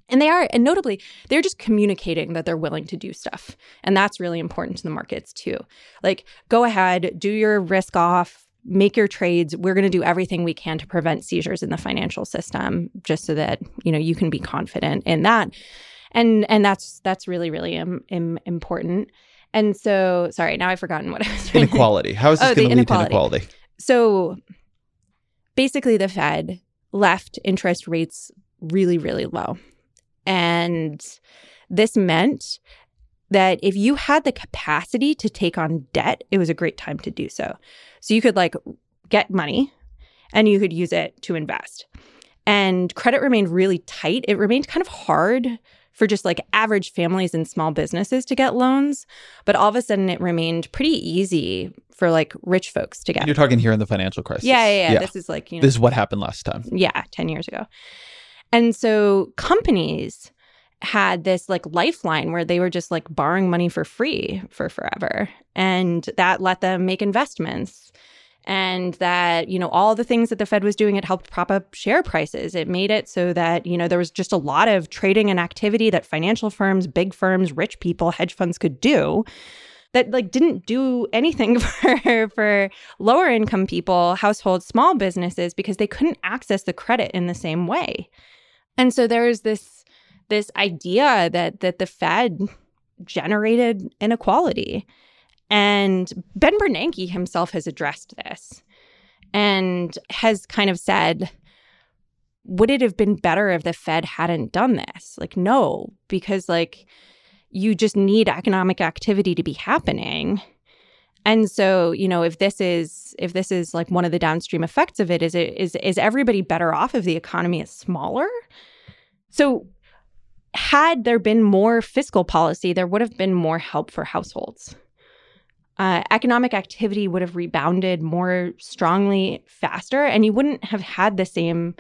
And they are, and notably, they're just communicating that they're willing to do stuff. And that's really important to the markets too. Like, go ahead, do your risk off, make your trades. We're going to do everything we can to prevent seizures in the financial system, just so that you know you can be confident in that. And and that's that's really really Im- Im- important. And so, sorry, now I've forgotten what I was. Inequality. How is this Oh, going to lead to inequality? So, basically, the Fed left interest rates really really low. And this meant that if you had the capacity to take on debt, it was a great time to do so. So you could like get money and you could use it to invest. And credit remained really tight. It remained kind of hard for just like average families and small businesses to get loans. But all of a sudden, it remained pretty easy for like rich folks to get. You're talking here in the financial crisis. Yeah, yeah, yeah. This is like, you know, This is what happened last time. yeah, 10 years ago. And so companies had this like lifeline where they were just like borrowing money for free for forever. And that let them make investments. And that, you know, all the things that the Fed was doing, it helped prop up share prices. It made it so that, you know, there was just a lot of trading and activity that financial firms, big firms, rich people, hedge funds could do that like didn't do anything for for lower income people, households, small businesses because they couldn't access the credit in the same way. And so there's this this idea that that the Fed generated inequality. And Ben Bernanke himself has addressed this and has kind of said, would it have been better if the Fed hadn't done this? Like, no, because like you just need economic activity to be happening. And so, you know, if this is if this is like one of the downstream effects of it, is it is is everybody better off if the economy is smaller? So had there been more fiscal policy, there would have been more help for households. Uh, economic activity would have rebounded more strongly faster, and you wouldn't have had the same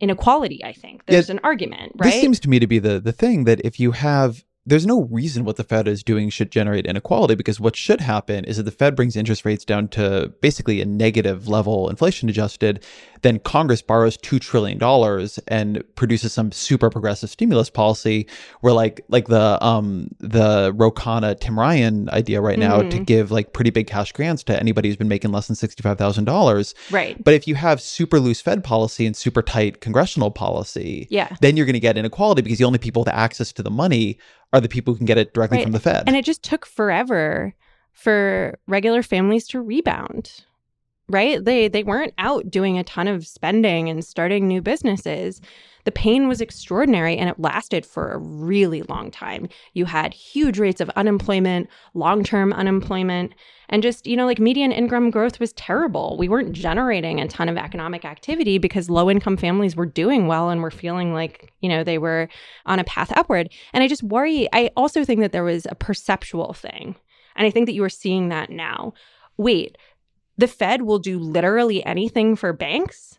inequality. I think there's an argument, right? This seems to me to be the the thing that if you have there's no reason what the Fed is doing should generate inequality because what should happen is that the Fed brings interest rates down to basically a negative level, inflation adjusted. Then Congress borrows two trillion dollars and produces some super progressive stimulus policy, where like like the um the Ro Khanna Tim Ryan idea right now to Mhm. give like pretty big cash grants to anybody who's been making less than sixty five thousand dollars. right. But if you have super loose Fed policy and super tight congressional policy, Yeah. then you're going to get inequality because the only people with access to the money are the people who can get it directly Right. from the Fed. And it just took forever for regular families to rebound. Right? They they weren't out doing a ton of spending and starting new businesses. The pain was extraordinary and it lasted for a really long time. You had huge rates of unemployment, long-term unemployment, and just, you know, like median income growth was terrible. We weren't generating a ton of economic activity because low-income families were doing well and were feeling like, you know, they were on a path upward. And I just worry. I also think that there was a perceptual thing. And I think that you are seeing that now. Wait, the Fed will do literally anything for banks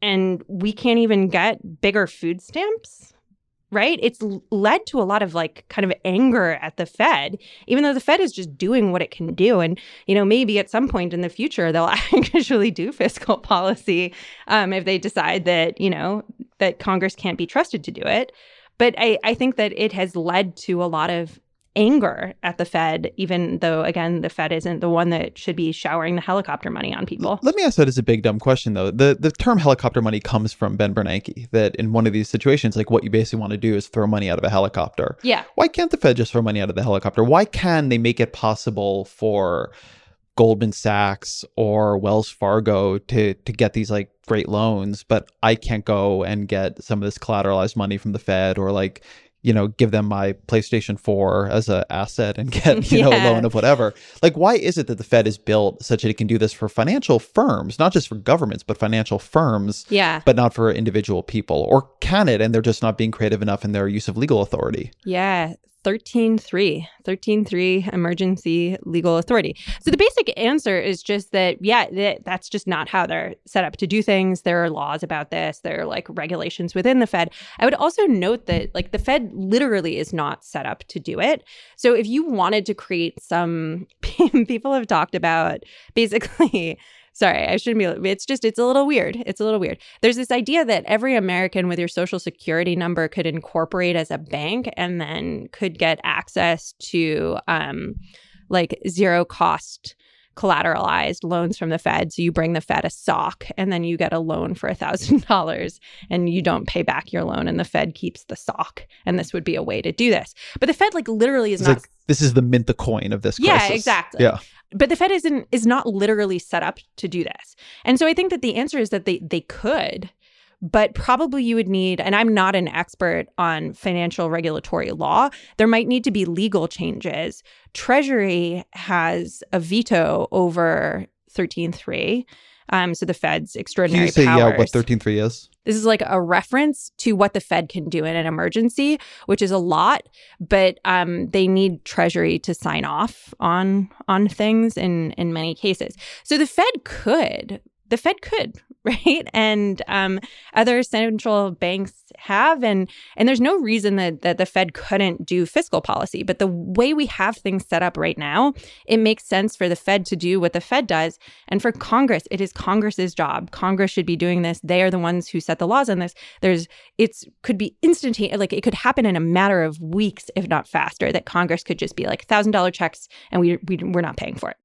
and we can't even get bigger food stamps? Right? It's led to a lot of like kind of anger at the Fed, even though the Fed is just doing what it can do. And, you know, maybe at some point in the future, they'll actually do fiscal policy um, if they decide that, you know, that Congress can't be trusted to do it. But I, I think that it has led to a lot of anger at the Fed, even though, again, the Fed isn't the one that should be showering the helicopter money on people. Let me ask that as a big dumb question though. The the term helicopter money comes from Ben Bernanke. That in one of these situations, like what you basically want to do is throw money out of a helicopter. Yeah. Why can't the Fed just throw money out of the helicopter? Why can they make it possible for Goldman Sachs or Wells Fargo to to get these like great loans, but I can't go and get some of this collateralized money from the Fed or like you know give them my PlayStation 4 as an asset and get you know a loan of whatever. Like why is it that the Fed is built such that it can do this for financial firms, not just for governments, but financial firms, Yeah. but not for individual people? Or can it and they're just not being creative enough in their use of legal authority? Yeah. 13.3, 13.3 emergency legal authority. So the basic answer is just that, yeah, that, that's just not how they're set up to do things. There are laws about this, there are like regulations within the Fed. I would also note that, like, the Fed literally is not set up to do it. So if you wanted to create some, people have talked about basically Sorry, I shouldn't be. It's just, it's a little weird. It's a little weird. There's this idea that every American with your social security number could incorporate as a bank and then could get access to um, like zero cost collateralized loans from the Fed. So you bring the Fed a sock and then you get a loan for a thousand dollars and you don't pay back your loan and the Fed keeps the sock. And this would be a way to do this. But the Fed like literally is It's not like this is the mint the coin of this Yeah, exactly. Yeah. But the Fed isn't is not literally set up to do this. And so I think that the answer is that they they could, but probably you would need and I'm not an expert on financial regulatory law. There might need to be legal changes. Treasury has a veto over 133. Um, so the Fed's Can extraordinary you say powers. yeah what thirteen three is? This is like a reference to what the Fed can do in an emergency, which is a lot, but um, they need Treasury to sign off on on things in in many cases. So the Fed could, the Fed could, right? And um, other central banks have, and and there's no reason that that the Fed couldn't do fiscal policy. But the way we have things set up right now, it makes sense for the Fed to do what the Fed does, and for Congress, it is Congress's job. Congress should be doing this. They are the ones who set the laws on this. There's it's could be instantaneous, like it could happen in a matter of weeks, if not faster. That Congress could just be like thousand dollar checks, and we, we we're not paying for it.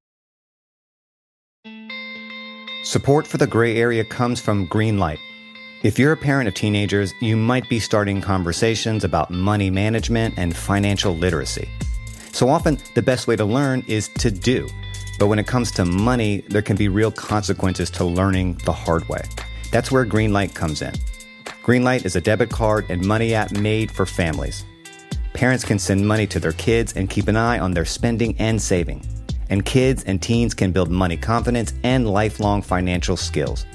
Support for the gray area comes from Greenlight. If you're a parent of teenagers, you might be starting conversations about money management and financial literacy. So often, the best way to learn is to do. But when it comes to money, there can be real consequences to learning the hard way. That's where Greenlight comes in. Greenlight is a debit card and money app made for families. Parents can send money to their kids and keep an eye on their spending and saving. And kids and teens can build money confidence and lifelong financial skills.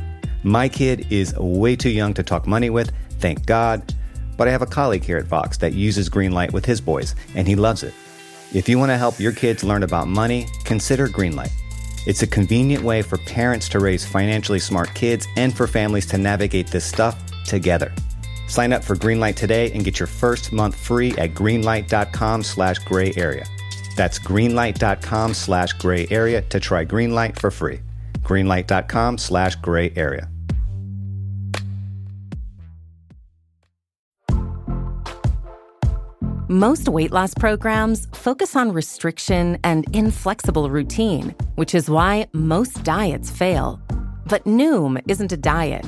My kid is way too young to talk money with, thank God, but I have a colleague here at Vox that uses Greenlight with his boys, and he loves it. If you want to help your kids learn about money, consider Greenlight. It's a convenient way for parents to raise financially smart kids and for families to navigate this stuff together. Sign up for Greenlight today and get your first month free at greenlight.com slash gray area. That's greenlight.com slash gray area to try Greenlight for free. Greenlight.com slash gray area. Most weight loss programs focus on restriction and inflexible routine, which is why most diets fail. But Noom isn't a diet.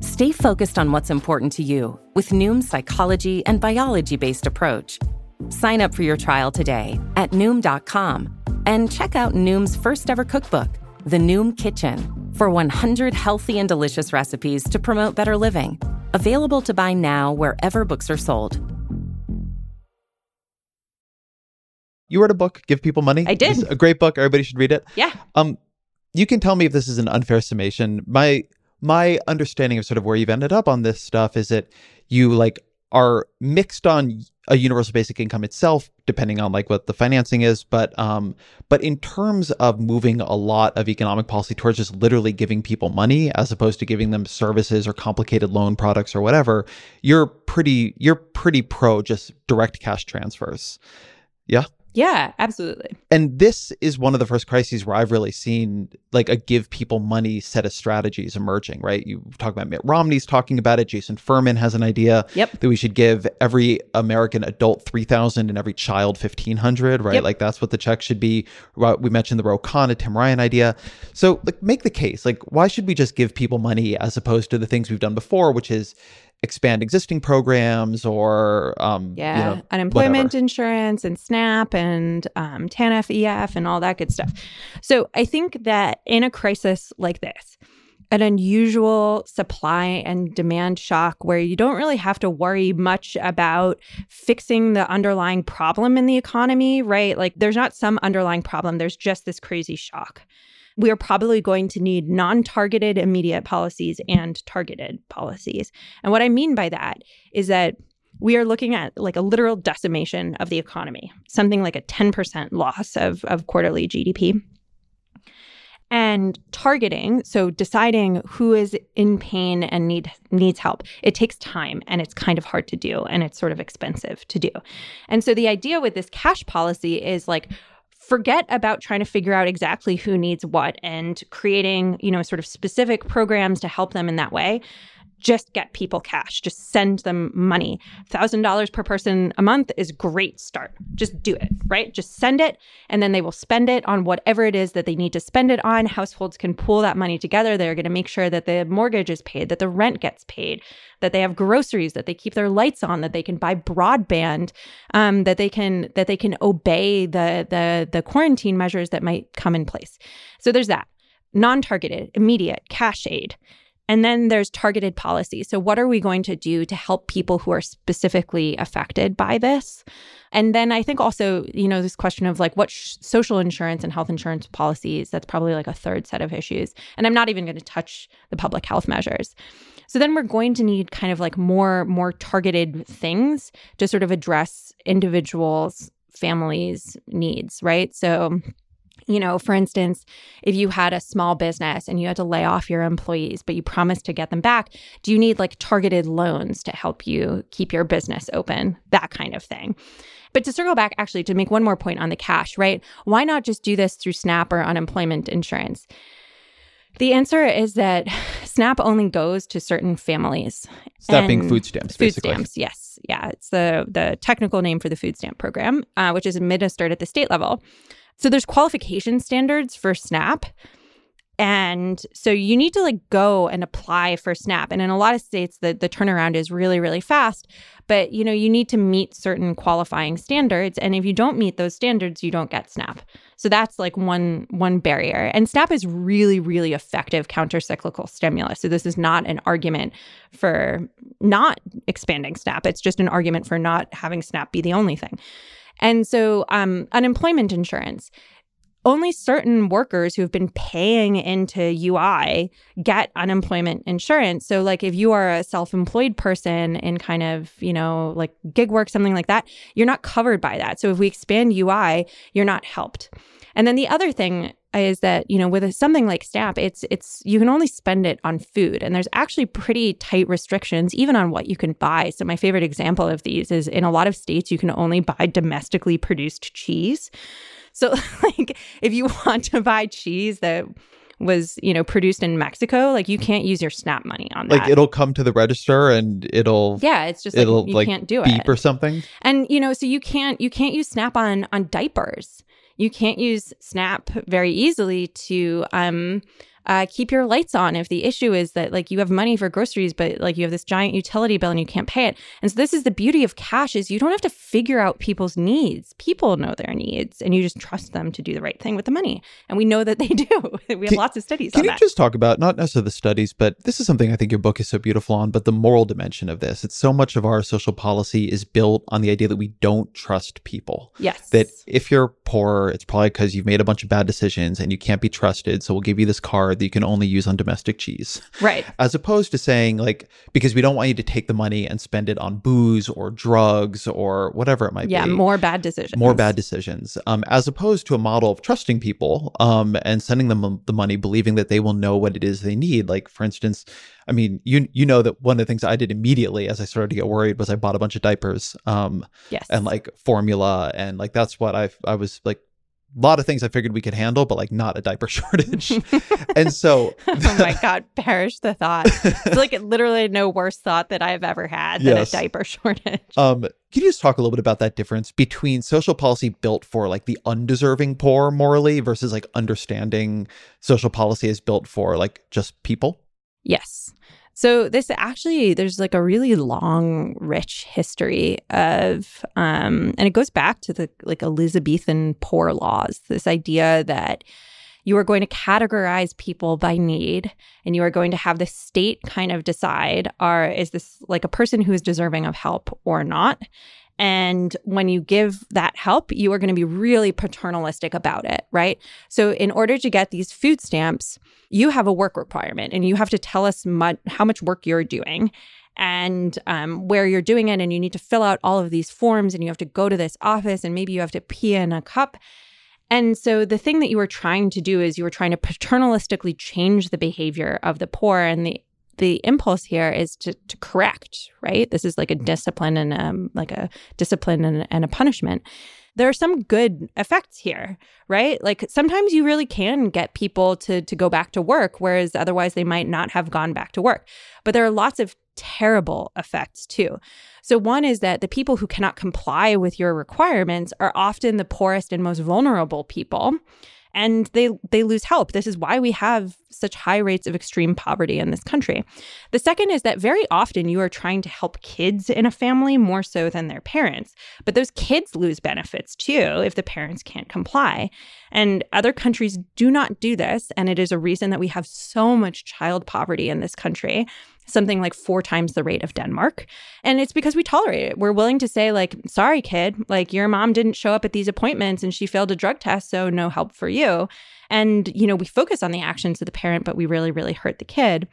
Stay focused on what's important to you with Noom's psychology and biology based approach. Sign up for your trial today at Noom.com and check out Noom's first ever cookbook, The Noom Kitchen, for 100 healthy and delicious recipes to promote better living. Available to buy now wherever books are sold. You wrote a book, Give People Money. I did. It's a great book. Everybody should read it. Yeah. Um, you can tell me if this is an unfair summation. My my understanding of sort of where you've ended up on this stuff is that you like are mixed on a universal basic income itself, depending on like what the financing is. But um, but in terms of moving a lot of economic policy towards just literally giving people money as opposed to giving them services or complicated loan products or whatever, you're pretty you're pretty pro just direct cash transfers. Yeah. Yeah, absolutely. And this is one of the first crises where I've really seen like a give people money set of strategies emerging, right? You talk about Mitt Romney's talking about it. Jason Furman has an idea Yep. that we should give every American adult 3000 and every child 1500, right? Yep. Like that's what the check should be. We mentioned the Ro Khanna, Tim Ryan idea. So like make the case. Like why should we just give people money as opposed to the things we've done before, which is expand existing programs or um Yeah, you know, unemployment whatever. insurance and SNAP and um, TANF, EF, and all that good stuff. So I think that in a crisis like this, an unusual supply and demand shock where you don't really have to worry much about fixing the underlying problem in the economy, right? Like there's not some underlying problem, there's just this crazy shock. We are probably going to need non targeted immediate policies and targeted policies. And what I mean by that is that we are looking at like a literal decimation of the economy, something like a 10% loss of, of quarterly GDP. And targeting, so deciding who is in pain and need needs help, it takes time and it's kind of hard to do and it's sort of expensive to do. And so the idea with this cash policy is like forget about trying to figure out exactly who needs what and creating, you know, sort of specific programs to help them in that way just get people cash. Just send them money. $1000 per person a month is great start. Just do it right? Just send it and then they will spend it on whatever it is that they need to spend it on. Households can pool that money together. They're going to make sure that the mortgage is paid that the rent gets paid that they have groceries that they keep their lights on that they can buy broadband um, that they can that they can obey the the the quarantine measures that might come in place. So there's that. Non-targeted immediate cash aid and then there's targeted policy. So, what are we going to do to help people who are specifically affected by this? And then I think also, you know, this question of like what sh- social insurance and health insurance policies, that's probably like a third set of issues. And I'm not even going to touch the public health measures. So then we're going to need kind of like more more targeted things to sort of address individuals, families' needs, right? So you know, for instance, if you had a small business and you had to lay off your employees, but you promised to get them back, do you need like targeted loans to help you keep your business open? That kind of thing. But to circle back, actually, to make one more point on the cash, right? Why not just do this through SNAP or unemployment insurance? The answer is that SNAP only goes to certain families. SNAP being food stamps, food basically. stamps, yes, yeah, it's the the technical name for the food stamp program, uh, which is administered at the state level. So there's qualification standards for SNAP. And so you need to like go and apply for SNAP. And in a lot of states the the turnaround is really really fast, but you know, you need to meet certain qualifying standards and if you don't meet those standards, you don't get SNAP. So that's like one one barrier. And SNAP is really really effective countercyclical stimulus. So this is not an argument for not expanding SNAP. It's just an argument for not having SNAP be the only thing. And so, um, unemployment insurance, only certain workers who have been paying into UI get unemployment insurance. So, like, if you are a self employed person in kind of, you know, like gig work, something like that, you're not covered by that. So, if we expand UI, you're not helped. And then the other thing is that you know with something like SNAP, it's it's you can only spend it on food, and there's actually pretty tight restrictions even on what you can buy. So my favorite example of these is in a lot of states you can only buy domestically produced cheese. So like if you want to buy cheese that was you know produced in Mexico, like you can't use your SNAP money on that. Like it'll come to the register and it'll yeah, it's just like it'll you like can't do beep it. or something. And you know, so you can't you can't use Snap on on diapers. You can't use Snap very easily to um uh, keep your lights on if the issue is that like you have money for groceries but like you have this giant utility bill and you can't pay it and so this is the beauty of cash is you don't have to figure out people's needs people know their needs and you just trust them to do the right thing with the money and we know that they do we have Can- lots of studies Can you that just talk about not necessarily the studies, but this is something I think your book is so beautiful on, but the moral dimension of this. It's so much of our social policy is built on the idea that we don't trust people. yes That if you're poor, it's probably because you've made a bunch of bad decisions and you can't be trusted. So we'll give you this card that you can only use on domestic cheese. right. As opposed to saying, like, because we don't want you to take the money and spend it on booze or drugs or whatever it might yeah be. Yeah, more bad decisions. More bad decisions. Um, as opposed to a model of trusting people um, and sending them the money believing that they will know what it is they need. Like for instance i mean you you know that one of the things i did immediately as i started to get worried was i bought a bunch of diapers um, yes. and like formula and like that's what i i was like lot of things i figured we could handle but like not a diaper shortage and so oh my god perish the thought it's like literally no worse thought that i've ever had than Yes. a diaper shortage Um, can you just talk a little bit about that difference between social policy built for like the undeserving poor morally versus like understanding social policy is built for like just people? Yes. So this actually there's like a really long rich history of um and it goes back to the like Elizabethan poor laws this idea that you are going to categorize people by need and you are going to have the state kind of decide are is this like a person who is deserving of help or not And when you give that help, you are going to be really paternalistic about it, right? So, in order to get these food stamps, you have a work requirement and you have to tell us mu- how much work you're doing and um, where you're doing it. And you need to fill out all of these forms and you have to go to this office and maybe you have to pee in a cup. And so the thing that you were trying to do is you were trying to paternalistically change the behavior of the poor. And the the impulse here is to, to correct, right? This is like a discipline and um, like a discipline and, and a punishment. There are some good effects here, right? Like sometimes you really can get people to to go back to work, whereas otherwise they might not have gone back to work. But there are lots of terrible effects too. So, one is that the people who cannot comply with your requirements are often the poorest and most vulnerable people and they they lose help. This is why we have such high rates of extreme poverty in this country. The second is that very often you are trying to help kids in a family more so than their parents, but those kids lose benefits too if the parents can't comply. And other countries do not do this, and it is a reason that we have so much child poverty in this country something like four times the rate of Denmark. And it's because we tolerate it. We're willing to say, like, sorry, kid, like your mom didn't show up at these appointments and she failed a drug test, so no help for you. And, you know, we focus on the actions of the parent, but we really, really hurt the kid.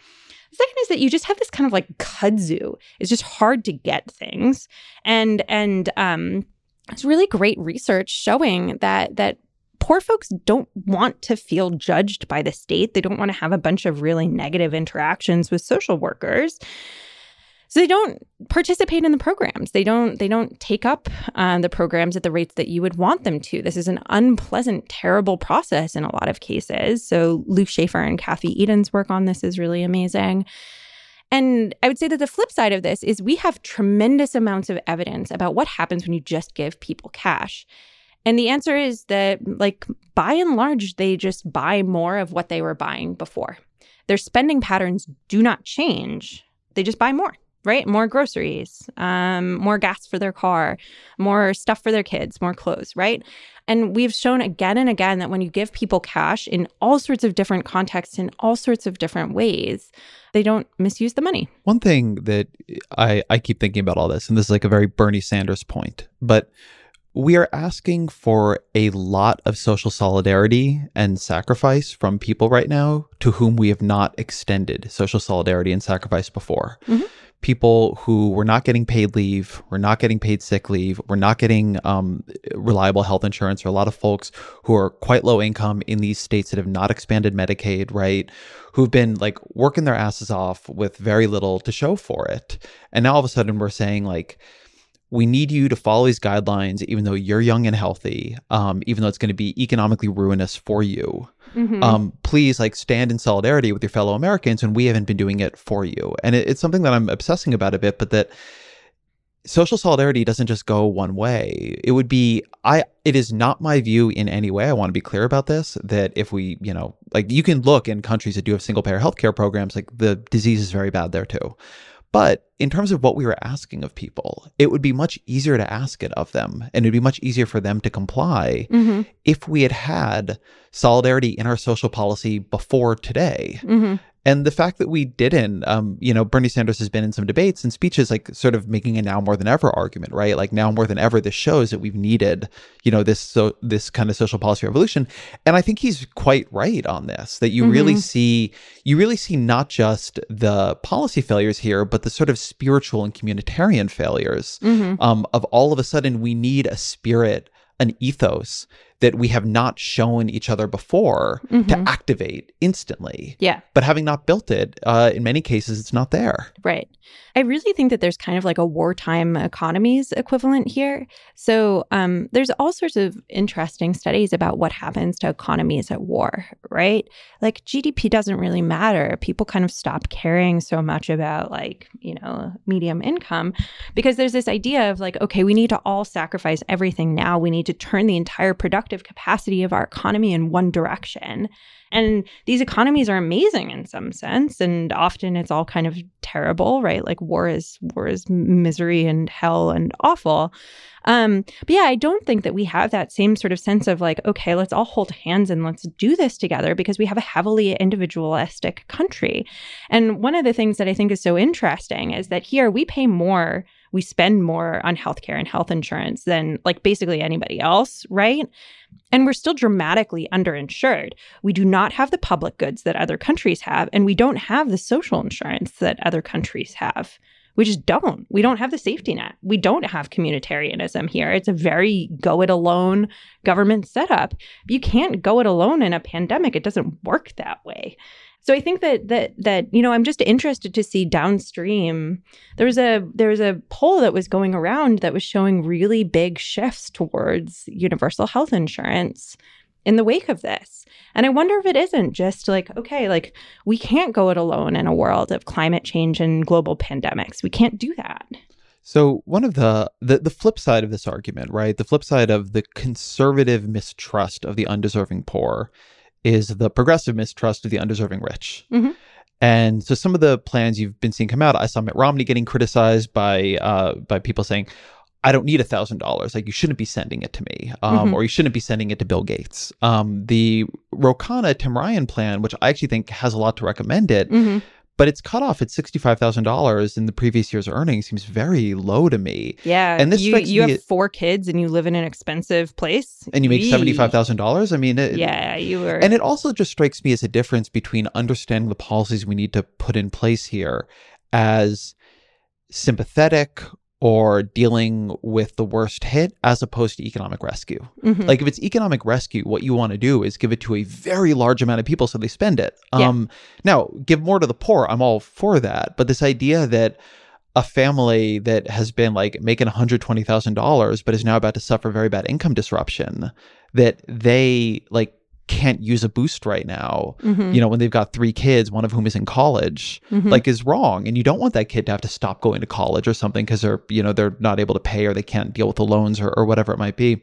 The second is that you just have this kind of like kudzu. It's just hard to get things. And and um it's really great research showing that that poor folks don't want to feel judged by the state. They don't want to have a bunch of really negative interactions with social workers. So they don't participate in the programs. They don't. They don't take up uh, the programs at the rates that you would want them to. This is an unpleasant, terrible process in a lot of cases. So Luke Schaefer and Kathy Edin's work on this is really amazing. And I would say that the flip side of this is we have tremendous amounts of evidence about what happens when you just give people cash. And the answer is that, like, by and large, they just buy more of what they were buying before. Their spending patterns do not change, they just buy more. Right? More groceries, um, more gas for their car, more stuff for their kids, more clothes, right? And we've shown again and again that when you give people cash in all sorts of different contexts, in all sorts of different ways, they don't misuse the money. One thing that I, I keep thinking about all this, and this is like a very Bernie Sanders point, but we are asking for a lot of social solidarity and sacrifice from people right now to whom we have not extended social solidarity and sacrifice before. Mm-hmm. People who were not getting paid leave, were not getting paid sick leave, were not getting um, reliable health insurance, or a lot of folks who are quite low income in these states that have not expanded Medicaid, right? Who've been like working their asses off with very little to show for it. And now all of a sudden we're saying, like, we need you to follow these guidelines, even though you're young and healthy, um, even though it's going to be economically ruinous for you. Mm-hmm. Um, please, like, stand in solidarity with your fellow Americans when we haven't been doing it for you. And it, it's something that I'm obsessing about a bit, but that social solidarity doesn't just go one way. It would be I it is not my view in any way. I want to be clear about this that if we, you know, like you can look in countries that do have single payer healthcare programs, like the disease is very bad there too. But in terms of what we were asking of people, it would be much easier to ask it of them and it'd be much easier for them to comply mm-hmm. if we had had solidarity in our social policy before today. Mm-hmm. And the fact that we didn't, um, you know, Bernie Sanders has been in some debates and speeches, like sort of making a now more than ever argument, right? Like now more than ever, this shows that we've needed, you know, this so this kind of social policy revolution. And I think he's quite right on this. That you mm-hmm. really see, you really see not just the policy failures here, but the sort of spiritual and communitarian failures. Mm-hmm. Um, of all of a sudden, we need a spirit an ethos that we have not shown each other before mm-hmm. to activate instantly. Yeah. But having not built it, uh, in many cases, it's not there. Right. I really think that there's kind of like a wartime economies equivalent here. So um, there's all sorts of interesting studies about what happens to economies at war, right? Like GDP doesn't really matter. People kind of stop caring so much about like, you know, medium income because there's this idea of like, okay, we need to all sacrifice everything now. We need to turn the entire productive productive capacity of our economy in one direction. And these economies are amazing in some sense, and often it's all kind of terrible, right? Like war is war is misery and hell and awful. Um, but yeah, I don't think that we have that same sort of sense of like, okay, let's all hold hands and let's do this together because we have a heavily individualistic country. And one of the things that I think is so interesting is that here we pay more we spend more on healthcare and health insurance than like basically anybody else, right? And we're still dramatically underinsured. We do not have the public goods that other countries have, and we don't have the social insurance that other countries have. We just don't. We don't have the safety net. We don't have communitarianism here. It's a very go it alone government setup. You can't go it alone in a pandemic. It doesn't work that way. So I think that that that you know I'm just interested to see downstream. There was a there was a poll that was going around that was showing really big shifts towards universal health insurance in the wake of this. And I wonder if it isn't just like, okay, like we can't go it alone in a world of climate change and global pandemics. We can't do that. So one of the, the the flip side of this argument, right? The flip side of the conservative mistrust of the undeserving poor is the progressive mistrust of the undeserving rich. Mm-hmm. And so some of the plans you've been seeing come out, I saw Mitt Romney getting criticized by uh, by people saying, I don't need a thousand dollars. Like you shouldn't be sending it to me, um, Mm-hmm. or you shouldn't be sending it to Bill Gates. Um, the Ro Khanna Tim Ryan plan, which I actually think has a lot to recommend it, Mhm. But it's cut off at sixty five thousand dollars in the previous year's earnings seems very low to me. Yeah. And this you, you have four kids and you live in an expensive place. And you make seventy five thousand dollars. I mean, it, Yeah, you were. And it also just strikes me as a difference between understanding the policies we need to put in place here as sympathetic or dealing with the worst hit as opposed to economic rescue. Mhm. Like if it's economic rescue, what you want to do is give it to a very large amount of people so they spend it. Yeah. Um now, give more to the poor. I'm all for that. But this idea that a family that has been like making $120,000 but is now about to suffer very bad income disruption that they like can't use a boost right now Mhm. you know when they've got three kids one of whom is in college Mhm. like is wrong and you don't want that kid to have to stop going to college or something because they're you know they're not able to pay or they can't deal with the loans or, or whatever it might be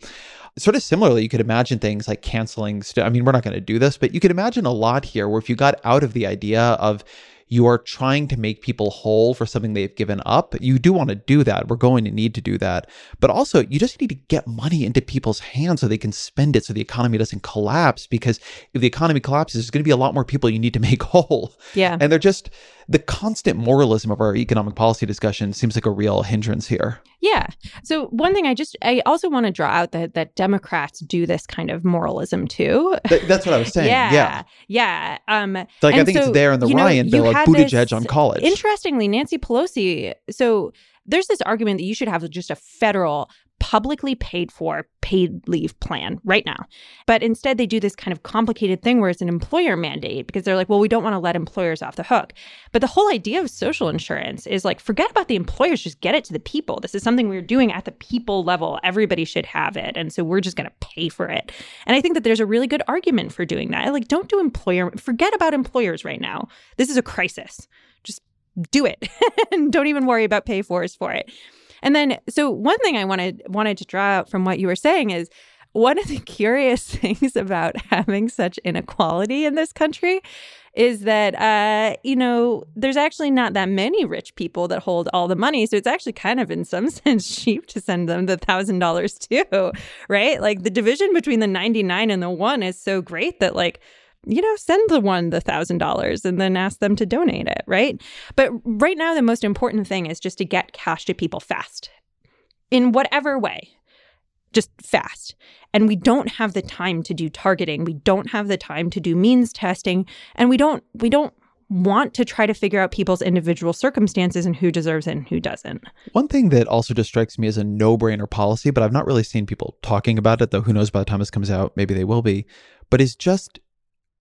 sort of similarly you could imagine things like canceling st- i mean we're not going to do this but you could imagine a lot here where if you got out of the idea of you are trying to make people whole for something they've given up. You do want to do that. We're going to need to do that. But also, you just need to get money into people's hands so they can spend it so the economy doesn't collapse. Because if the economy collapses, there's going to be a lot more people you need to make whole. Yeah. And they're just the constant moralism of our economic policy discussion seems like a real hindrance here. Yeah. So one thing I just I also want to draw out that that Democrats do this kind of moralism too. Th- that's what I was saying. yeah. Yeah. Yeah. Um Like, I think it's there in the know, Ryan you bill, like had Buttigieg on college. Interestingly, Nancy Pelosi, so there's this argument that you should have just a federal publicly paid for paid leave plan right now. But instead they do this kind of complicated thing where it's an employer mandate because they're like, well, we don't want to let employers off the hook. But the whole idea of social insurance is like forget about the employers, just get it to the people. This is something we're doing at the people level. Everybody should have it. And so we're just going to pay for it. And I think that there's a really good argument for doing that. Like don't do employer forget about employers right now. This is a crisis. Just do it and don't even worry about pay fors for it. And then, so one thing I wanted wanted to draw out from what you were saying is one of the curious things about having such inequality in this country is that uh, you know there's actually not that many rich people that hold all the money, so it's actually kind of in some sense cheap to send them the thousand dollars too, right? Like the division between the ninety nine and the one is so great that like you know, send the one the thousand dollars and then ask them to donate it, right? But right now, the most important thing is just to get cash to people fast in whatever way, just fast. And we don't have the time to do targeting. We don't have the time to do means testing. And we don't, we don't want to try to figure out people's individual circumstances and who deserves it and who doesn't. One thing that also just strikes me as a no brainer policy, but I've not really seen people talking about it, though who knows by the time this comes out, maybe they will be, but is just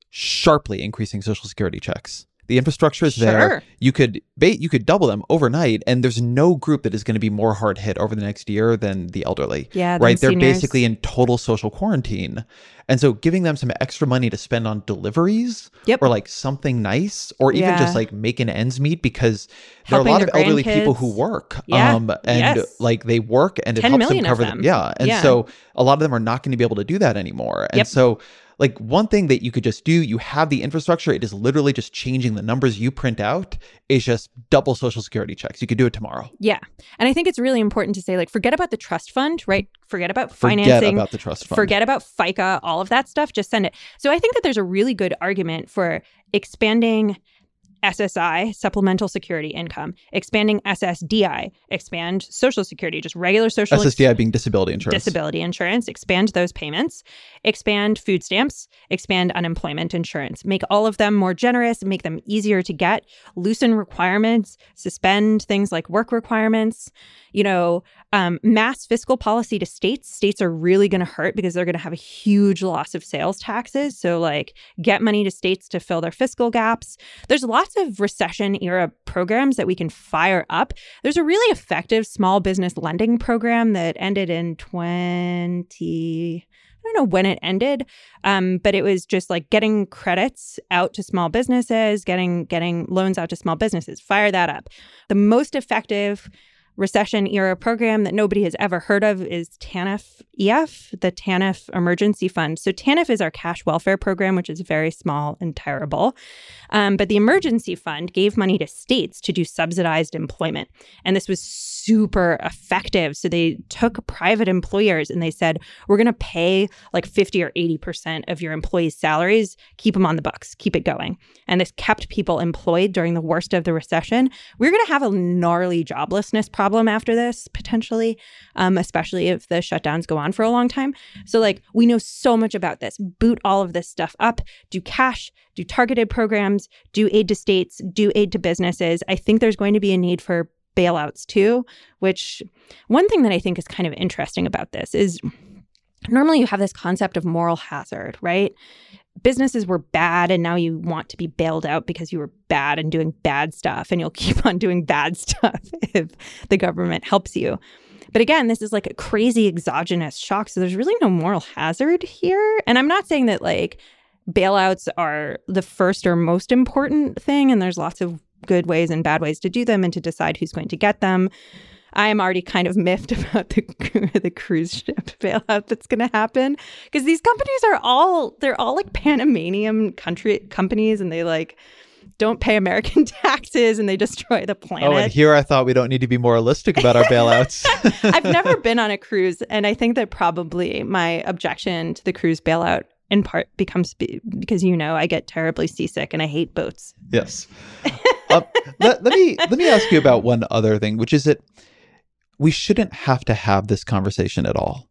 sharply increasing social security checks. The infrastructure is there. You could bait, you could double them overnight, and there's no group that is going to be more hard hit over the next year than the elderly. Yeah, right. They're seniors. basically in total social quarantine, and so giving them some extra money to spend on deliveries, Yep. or like something nice, or even Yeah. just like making ends meet because there are a lot of elderly people who work, Yeah. um, and Yes. like they work and it 10 helps them cover them. Yeah, and Yeah. so a lot of them are not going to be able to do that anymore, and Yep. so like one thing that you could just do, you have the infrastructure. It is literally just changing the numbers you print out. Is just double social security checks. You could do it tomorrow. Yeah. And I think it's really important to say, like, forget about the trust fund, right? Forget about financing. Forget about the trust fund. Forget about FICA, all of that stuff. Just send it. So I think that there's a really good argument for expanding SSI, supplemental security income, expanding SSDI, expand social security, just regular social SSDI being disability insurance. disability insurance, expand those payments, expand food stamps, expand unemployment insurance, make all of them more generous, make them easier to get, loosen requirements, suspend things like work requirements, you know, um, mass fiscal policy to states. States are really going to hurt because they're going to have a huge loss of sales taxes. So, like, get money to states to fill their fiscal gaps. There's lots of recession era programs that we can fire up. There's a really effective small business lending program that ended in 20. I don't know when it ended, um, but it was just like getting credits out to small businesses, getting getting loans out to small businesses. Fire that up. The most effective recession era program that nobody has ever heard of is TANF EF, the TANF Emergency Fund. So, TANF is our cash welfare program, which is very small and terrible. Um, but the Emergency Fund gave money to states to do subsidized employment. And this was super effective. So, they took private employers and they said, we're going to pay like 50 or 80% of your employees' salaries, keep them on the books, keep it going. And this kept people employed during the worst of the recession. We're going to have a gnarly joblessness problem after this potentially, um, especially if the shutdowns go on for a long time. So, like, we know so much about this. Boot all of this stuff up, do cash, do targeted programs, do aid to states, do aid to businesses. I think there's going to be a need for bailouts too, which one thing that I think is kind of interesting about this is normally you have this concept of moral hazard, right? businesses were bad and now you want to be bailed out because you were bad and doing bad stuff and you'll keep on doing bad stuff if the government helps you. But again, this is like a crazy exogenous shock. So there's really no moral hazard here. And I'm not saying that like bailouts are the first or most important thing. And there's lots of good ways and bad ways to do them and to decide who's going to get them. I am already kind of miffed about the the cruise ship bailout that's going to happen because these companies are all they're all like Panamanian country companies and they like don't pay American taxes and they destroy the planet. Oh, and here I thought we don't need to be moralistic about our bailouts. I've never been on a cruise, and I think that probably my objection to the cruise bailout in part becomes because you know I get terribly seasick and I hate boats. Yes. um, let, let me let me ask you about one other thing, which is that we shouldn't have to have this conversation at all.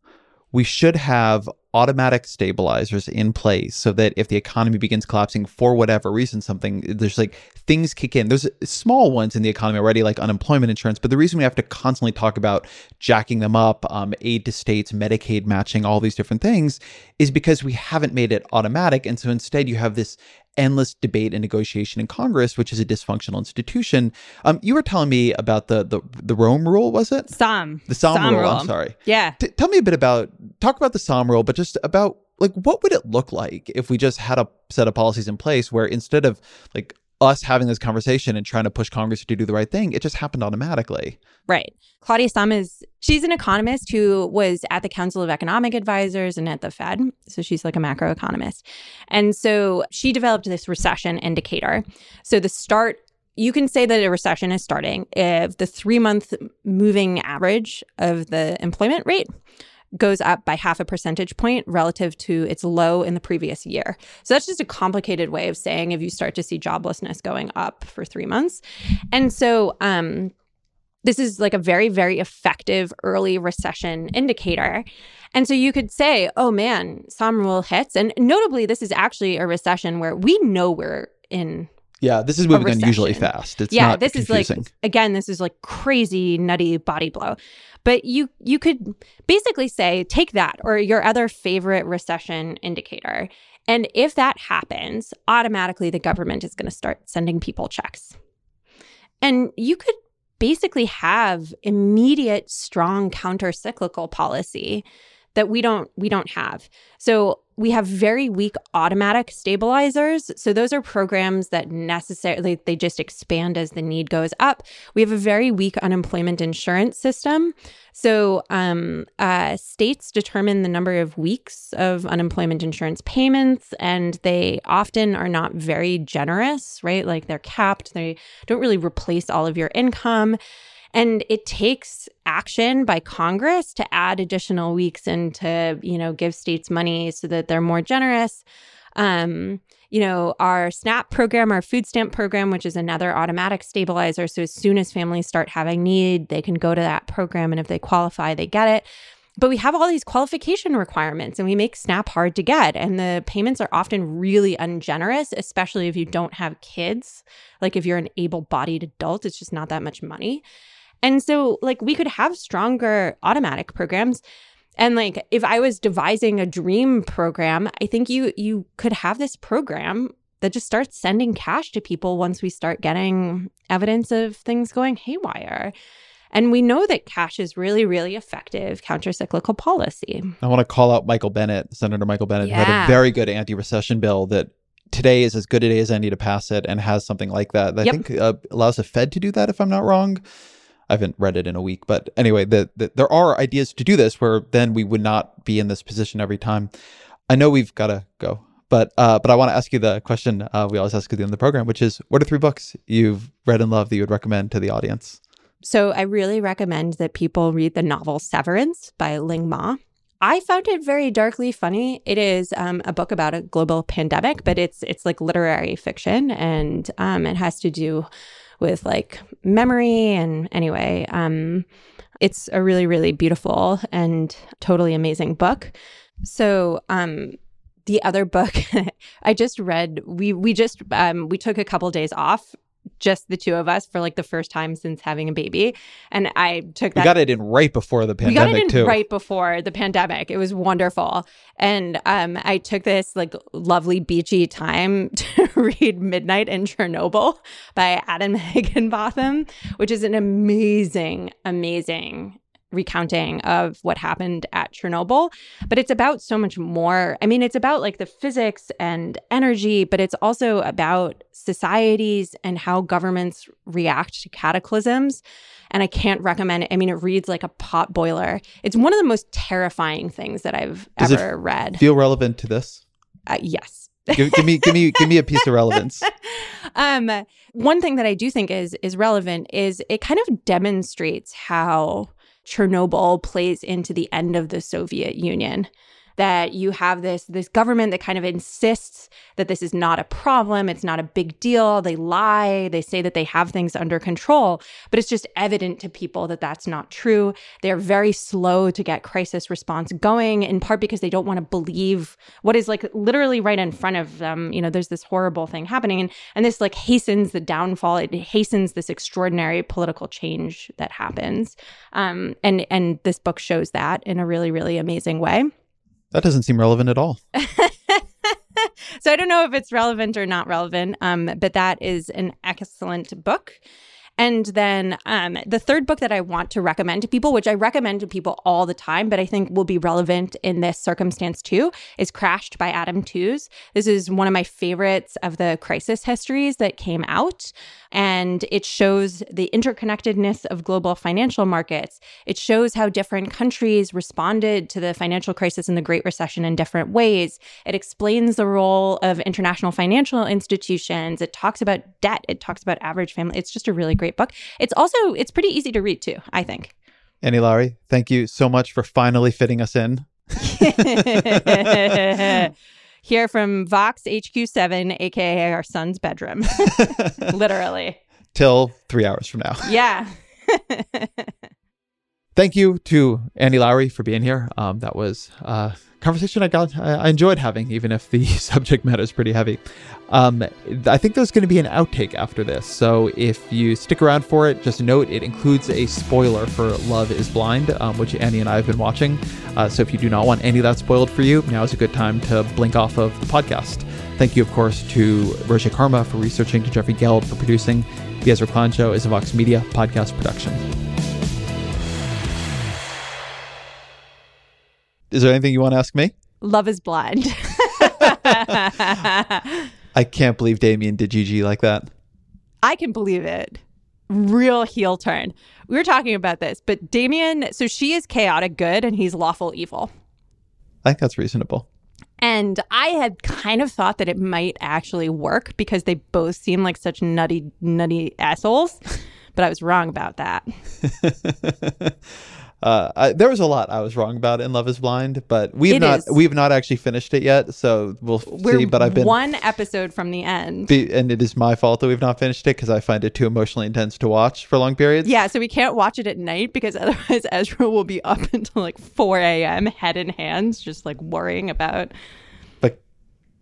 We should have automatic stabilizers in place so that if the economy begins collapsing for whatever reason, something there's like things kick in. There's small ones in the economy already, like unemployment insurance. But the reason we have to constantly talk about jacking them up, um, aid to states, Medicaid matching, all these different things, is because we haven't made it automatic. And so instead, you have this endless debate and negotiation in Congress, which is a dysfunctional institution. Um, you were telling me about the the, the Rome rule, was it? The Sahm rule, rule, I'm sorry. Yeah. T- tell me a bit about talk about the Sahm rule, but just about like what would it look like if we just had a set of policies in place where instead of like us having this conversation and trying to push Congress to do the right thing, it just happened automatically. Right. Claudia is she's an economist who was at the Council of Economic Advisors and at the Fed. So she's like a macroeconomist. And so she developed this recession indicator. So the start you can say that a recession is starting if the three month moving average of the employment rate goes up by half a percentage point relative to its low in the previous year. So that's just a complicated way of saying if you start to see joblessness going up for three months. And so, um, this is like a very, very effective early recession indicator. And so you could say, oh man, Sahm rule hits. And notably, this is actually a recession where we know we're in yeah, this is moving unusually fast. It's yeah, this confusing. is like again, this is like crazy nutty body blow. But you you could basically say take that or your other favorite recession indicator. And if that happens, automatically the government is going to start sending people checks. And you could basically have immediate strong counter-cyclical policy that we don't we don't have. So we have very weak automatic stabilizers. So those are programs that necessarily they just expand as the need goes up. We have a very weak unemployment insurance system. So um, uh, states determine the number of weeks of unemployment insurance payments, and they often are not very generous, right? Like they're capped. They don't really replace all of your income. And it takes action by Congress to add additional weeks and to, you know, give states money so that they're more generous. Um, you know, our SNAP program, our food stamp program, which is another automatic stabilizer. So as soon as families start having need, they can go to that program. And if they qualify, they get it. But we have all these qualification requirements and we make SNAP hard to get. And the payments are often really ungenerous, especially if you don't have kids. Like if you're an able bodied adult, it's just not that much money. And so, like, we could have stronger automatic programs. And like if I was devising a dream program, I think you you could have this program that just starts sending cash to people once we start getting evidence of things going haywire. And we know that cash is really, really effective countercyclical policy. I want to call out Michael Bennet, Senator Michael Bennet, yeah. who had a very good anti recession bill that today is as good a day as any to pass it and has something like that. I yep. think uh, allows the Fed to do that, if I'm not wrong. I haven't read it in a week, but anyway, the, the, there are ideas to do this where then we would not be in this position every time. I know we've got to go, but uh, but I want to ask you the question uh, we always ask at the end of the program, which is, what are three books you've read and loved that you would recommend to the audience? So I really recommend that people read the novel Severance by Ling Ma. I found it very darkly funny. It is um, a book about a global pandemic, but it's it's like literary fiction, and um, it has to do with like memory. And anyway, um, it's a really really beautiful and totally amazing book. So um, the other book I just read, we we just um, we took a couple days off just the two of us for like the first time since having a baby. And I took that. We got it in right before the pandemic. We got it in too. right before the pandemic. It was wonderful. And um, I took this like lovely beachy time to read Midnight in Chernobyl by Adam Higginbotham, which is an amazing, amazing recounting of what happened at Chernobyl, but it's about so much more. I mean, it's about like the physics and energy, but it's also about societies and how governments react to cataclysms. And I can't recommend it. I mean, it reads like a pot boiler. It's one of the most terrifying things that I've Does ever read. Feel relevant to this? Uh, yes. give, give, me give me give me a piece of relevance. um, one thing that I do think is is relevant is it kind of demonstrates how Chernobyl plays into the end of the Soviet Union that you have this this government that kind of insists that this is not a problem it's not a big deal they lie they say that they have things under control but it's just evident to people that that's not true. They're very slow to get crisis response going in part because they don't want to believe what is like literally right in front of them you know there's this horrible thing happening and and this like hastens the downfall it hastens this extraordinary political change that happens. Um and and this book shows that in a really really amazing way that doesn't seem relevant at all. so I don't know if it's relevant or not relevant, um, but that is an excellent book. And then um, the third book that I want to recommend to people, which I recommend to people all the time, but I think will be relevant in this circumstance too, is Crashed by Adam Tooze. This is one of my favorites of the crisis histories that came out. And it shows the interconnectedness of global financial markets. It shows how different countries responded to the financial crisis and the Great Recession in different ways. It explains the role of international financial institutions. It talks about debt. It talks about average family. It's just a really great book. It's also it's pretty easy to read too, I think. Annie Lowrey, thank you so much for finally fitting us in. Here from Vox HQ7, aka our son's bedroom. Literally. Till three hours from now. Yeah. Thank you to Annie Lowrey for being here. Um, that was a conversation I got I enjoyed having, even if the subject matter is pretty heavy. Um, I think there's going to be an outtake after this, so if you stick around for it, just note it includes a spoiler for Love Is Blind, um, which Annie and I have been watching. Uh, so if you do not want any of that spoiled for you, now is a good time to blink off of the podcast. Thank you, of course, to Roger Karma for researching, to Jeffrey Geld for producing. The Ezra Klein Show is a Vox Media podcast production. Is there anything you want to ask me? Love is blind. I can't believe Damian did GG like that. I can believe it. Real heel turn. We were talking about this, but Damian, so she is chaotic good and he's lawful evil. I think that's reasonable. And I had kind of thought that it might actually work because they both seem like such nutty, nutty assholes. but I was wrong about that. Uh, I, there was a lot I was wrong about in Love Is Blind, but we've not is. we've not actually finished it yet, so we'll We're see. But I've been one episode from the end. be, and it is my fault that we've not finished it because I find it too emotionally intense to watch for long periods. Yeah, so we can't watch it at night because otherwise Ezra will be up until like 4 a.m., head in hands, just like worrying about but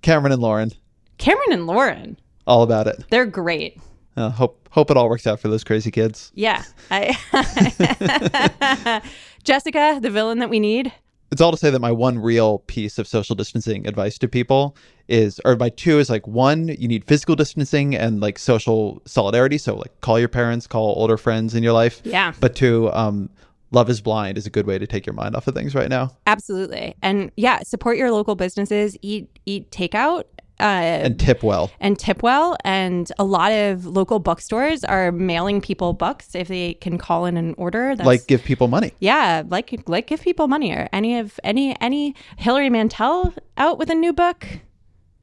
Cameron and Lauren, Cameron and Lauren. all about it. They're great. Uh, hope hope it all works out for those crazy kids. Yeah. I Jessica, the villain that we need. it's all to say that my one real piece of social distancing advice to people is or my two is like one you need physical distancing and like social solidarity so like call your parents call older friends in your life Yeah. but two um love is blind is a good way to take your mind off of things right now Absolutely. And yeah, support your local businesses, eat eat takeout. Uh, and tip well and tip well. And a lot of local bookstores are mailing people books if they can call in an order. That's, like give people money yeah, like like give people money or any of any any Hilary Mantel out with a new book.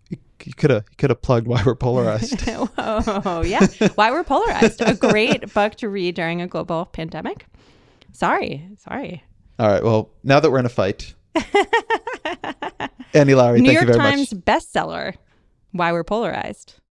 you could have could have plugged why we're polarized oh yeah, why we're polarized. A great book to read during a global pandemic. Sorry, sorry. all right well now that we're in a fight annie lowrey New thank York you very Times much bestseller. Why we're polarized.